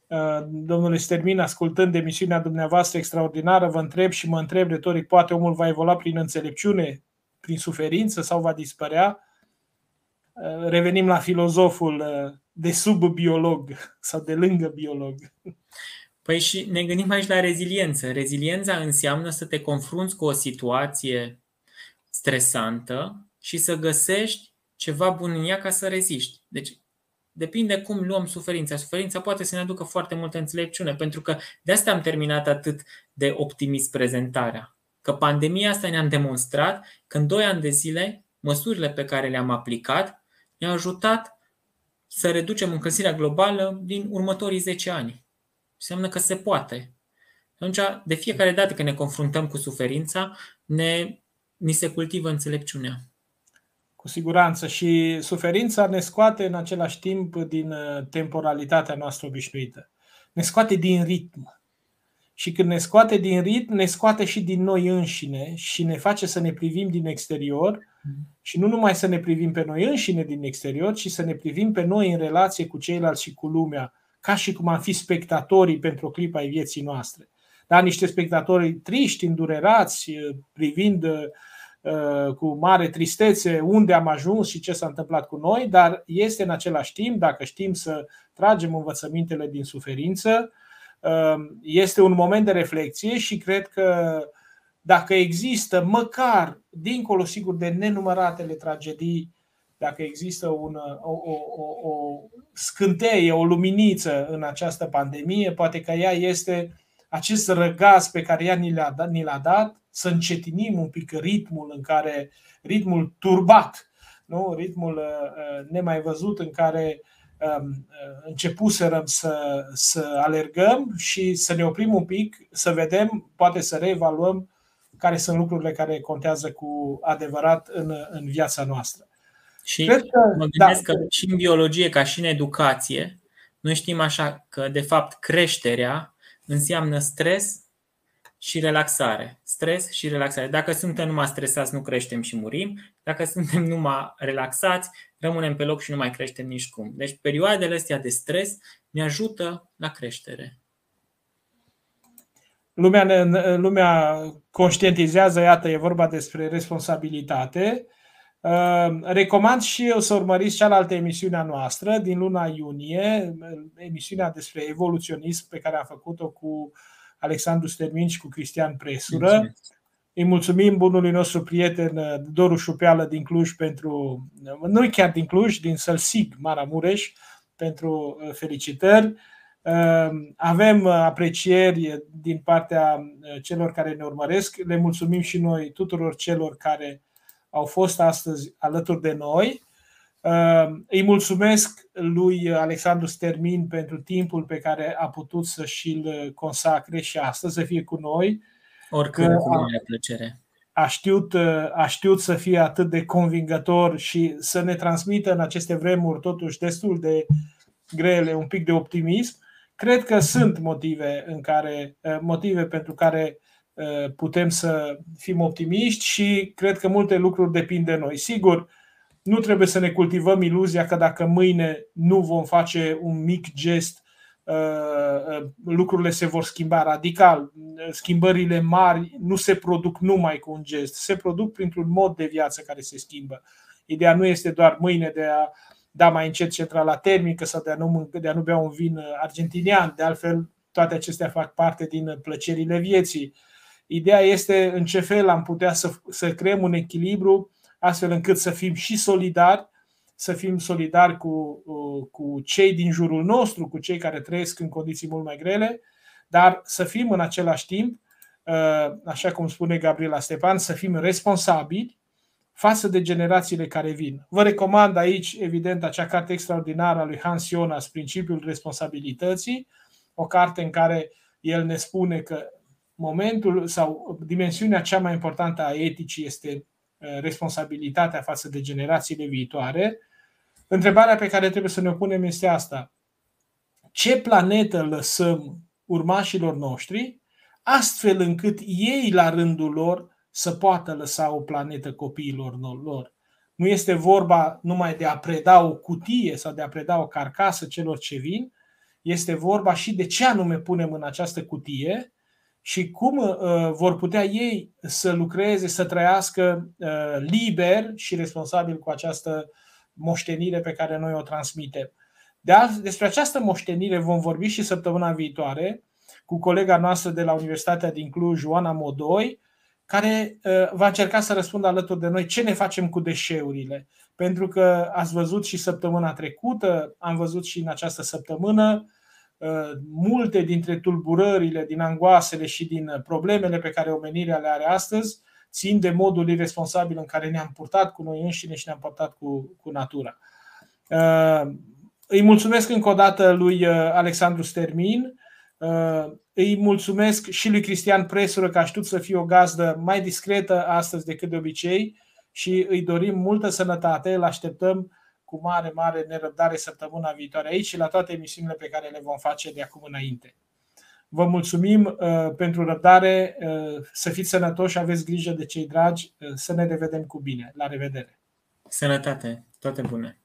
Uh, domnule Stermin, ascultând emisiunea dumneavoastră extraordinară, vă întreb și mă întreb retoric, poate omul va evolua prin înțelepciune, prin suferință sau va dispărea? Uh, revenim la filozoful de sub biolog sau de lângă biolog. Păi și ne gândim aici la reziliență. Reziliența înseamnă să te confrunți cu o situație stresantă și să găsești ceva bun în ea ca să reziști. Deci depinde cum luăm suferința. Suferința poate să ne aducă foarte multă înțelepciune, pentru că de asta am terminat atât de optimist prezentarea. Că pandemia asta ne-a demonstrat că în 2 ani de zile măsurile pe care le-am aplicat ne-au ajutat să reducem încălzirea globală din următorii 10 ani. Înseamnă că se poate. Atunci, de fiecare dată când ne confruntăm cu suferința, ne, ni se cultivă înțelepciunea. Cu siguranță. Și suferința ne scoate în același timp din uh, temporalitatea noastră obișnuită. Ne scoate din ritm. Și când ne scoate din ritm, ne scoate și din noi înșine și ne face să ne privim din exterior și nu numai să ne privim pe noi înșine din exterior, ci să ne privim pe noi în relație cu ceilalți și cu lumea, ca și cum am fi spectatorii pentru o clipă ai vieții noastre. Da, niște spectatori triști, îndurerați, privind uh, cu mare tristețe unde am ajuns și ce s-a întâmplat cu noi, dar este în același timp, dacă știm să tragem învățămintele din suferință, uh, este un moment de reflexie și cred că dacă există măcar, dincolo sigur de nenumăratele tragedii, dacă există un, o, o, o, o scânteie, o luminiță în această pandemie, poate că ea este acest răgaz pe care ea ni l-a, dat, ni l-a dat, să încetinim un pic ritmul în care, ritmul turbat, nu? ritmul uh, nemai văzut în care um, uh, începuserăm să, să alergăm și să ne oprim un pic, să vedem, poate să reevaluăm care sunt lucrurile care contează cu adevărat în, în viața noastră. Și Cred că, mă gândesc da. că și în biologie, ca și în educație, noi știm așa că, de fapt, creșterea înseamnă stres și relaxare. Stres și relaxare. Dacă suntem numai stresați, nu creștem și murim. Dacă suntem numai relaxați, rămânem pe loc și nu mai creștem nici cum. Deci perioadele astea de stres ne ajută la creștere. Lumea, lumea conștientizează, iată, e vorba despre responsabilitate. Uh, recomand și eu să urmăriți cealaltă emisiune a noastră din luna iunie, emisiunea despre evoluționism pe care am făcut-o cu Alexandru Stermin și cu Cristian Presură. Mulțumesc. Îi mulțumim bunului nostru prieten uh, Doru Șupeală din Cluj pentru, uh, nu chiar din Cluj, din Sălsig, Maramureș, pentru felicitări. Avem aprecieri din partea celor care ne urmăresc. Le mulțumim și noi tuturor celor care au fost astăzi alături de noi. Îi mulțumesc lui Alexandru Stermin pentru timpul pe care a putut să și-l consacre și astăzi să fie cu noi. Oricând cu mare plăcere. A știut, a știut să fie atât de convingător și să ne transmită în aceste vremuri totuși destul de grele un pic de optimism. Cred că sunt motive, în care, motive pentru care Uh, putem să fim optimiști și cred că multe lucruri depind de noi. Sigur, nu trebuie să ne cultivăm iluzia că dacă mâine nu vom face un mic gest, uh, uh, lucrurile se vor schimba radical. Schimbările mari nu se produc numai cu un gest, se produc printr-un mod de viață care se schimbă. Ideea nu este doar mâine de a da mai încet centrala termică sau de a nu, de a nu bea un vin argentinian. De altfel, toate acestea fac parte din plăcerile vieții. Ideea este în ce fel am putea să, să creăm un echilibru astfel încât să fim și solidari, să fim solidari cu, cu cei din jurul nostru, cu cei care trăiesc în condiții mult mai grele, dar să fim în același timp, uh, așa cum spune Gabriela Stepan, să fim responsabili față de generațiile care vin. Vă recomand aici, evident, acea carte extraordinară a lui Hans Jonas, Principiul responsabilității, o carte în care el ne spune că momentul sau dimensiunea cea mai importantă a eticii este uh, responsabilitatea față de generațiile viitoare. Întrebarea pe care trebuie să ne punem este asta. Ce planetă lăsăm urmașilor noștri astfel încât ei la rândul lor să poată lăsa o planetă copiilor lor? Nu este vorba numai de a preda o cutie sau de a preda o carcasă celor ce vin, este vorba și de ce anume punem în această cutie și cum uh, vor putea ei să lucreze, să trăiască uh, liber și responsabil cu această moștenire pe care noi o transmitem. De alt, despre această moștenire vom vorbi și săptămâna viitoare cu colega noastră de la Universitatea din Cluj, Joana Modoi, care uh, va încerca să răspundă alături de noi ce ne facem cu deșeurile. Pentru că ați văzut și săptămâna trecută, am văzut și în această săptămână, Uh, multe dintre tulburările, din angoasele și din uh, problemele pe care omenirea le are astăzi țin de modul irresponsabil în care ne-am purtat cu noi înșine și ne-am purtat cu, cu natura. Uh, îi mulțumesc încă o dată lui Alexandru Stermin, îi mulțumesc și lui Cristian Presură că a știut să fie o gazdă mai discretă astăzi decât de obicei și îi dorim multă sănătate, îl așteptăm cu mare, mare nerăbdare săptămâna viitoare aici și la toate emisiunile pe care le vom face de acum înainte. Vă mulțumim uh, pentru răbdare, uh, să fiți sănătoși, aveți grijă de cei dragi, uh, să ne revedem cu bine. La revedere! Sănătate! Toate bune!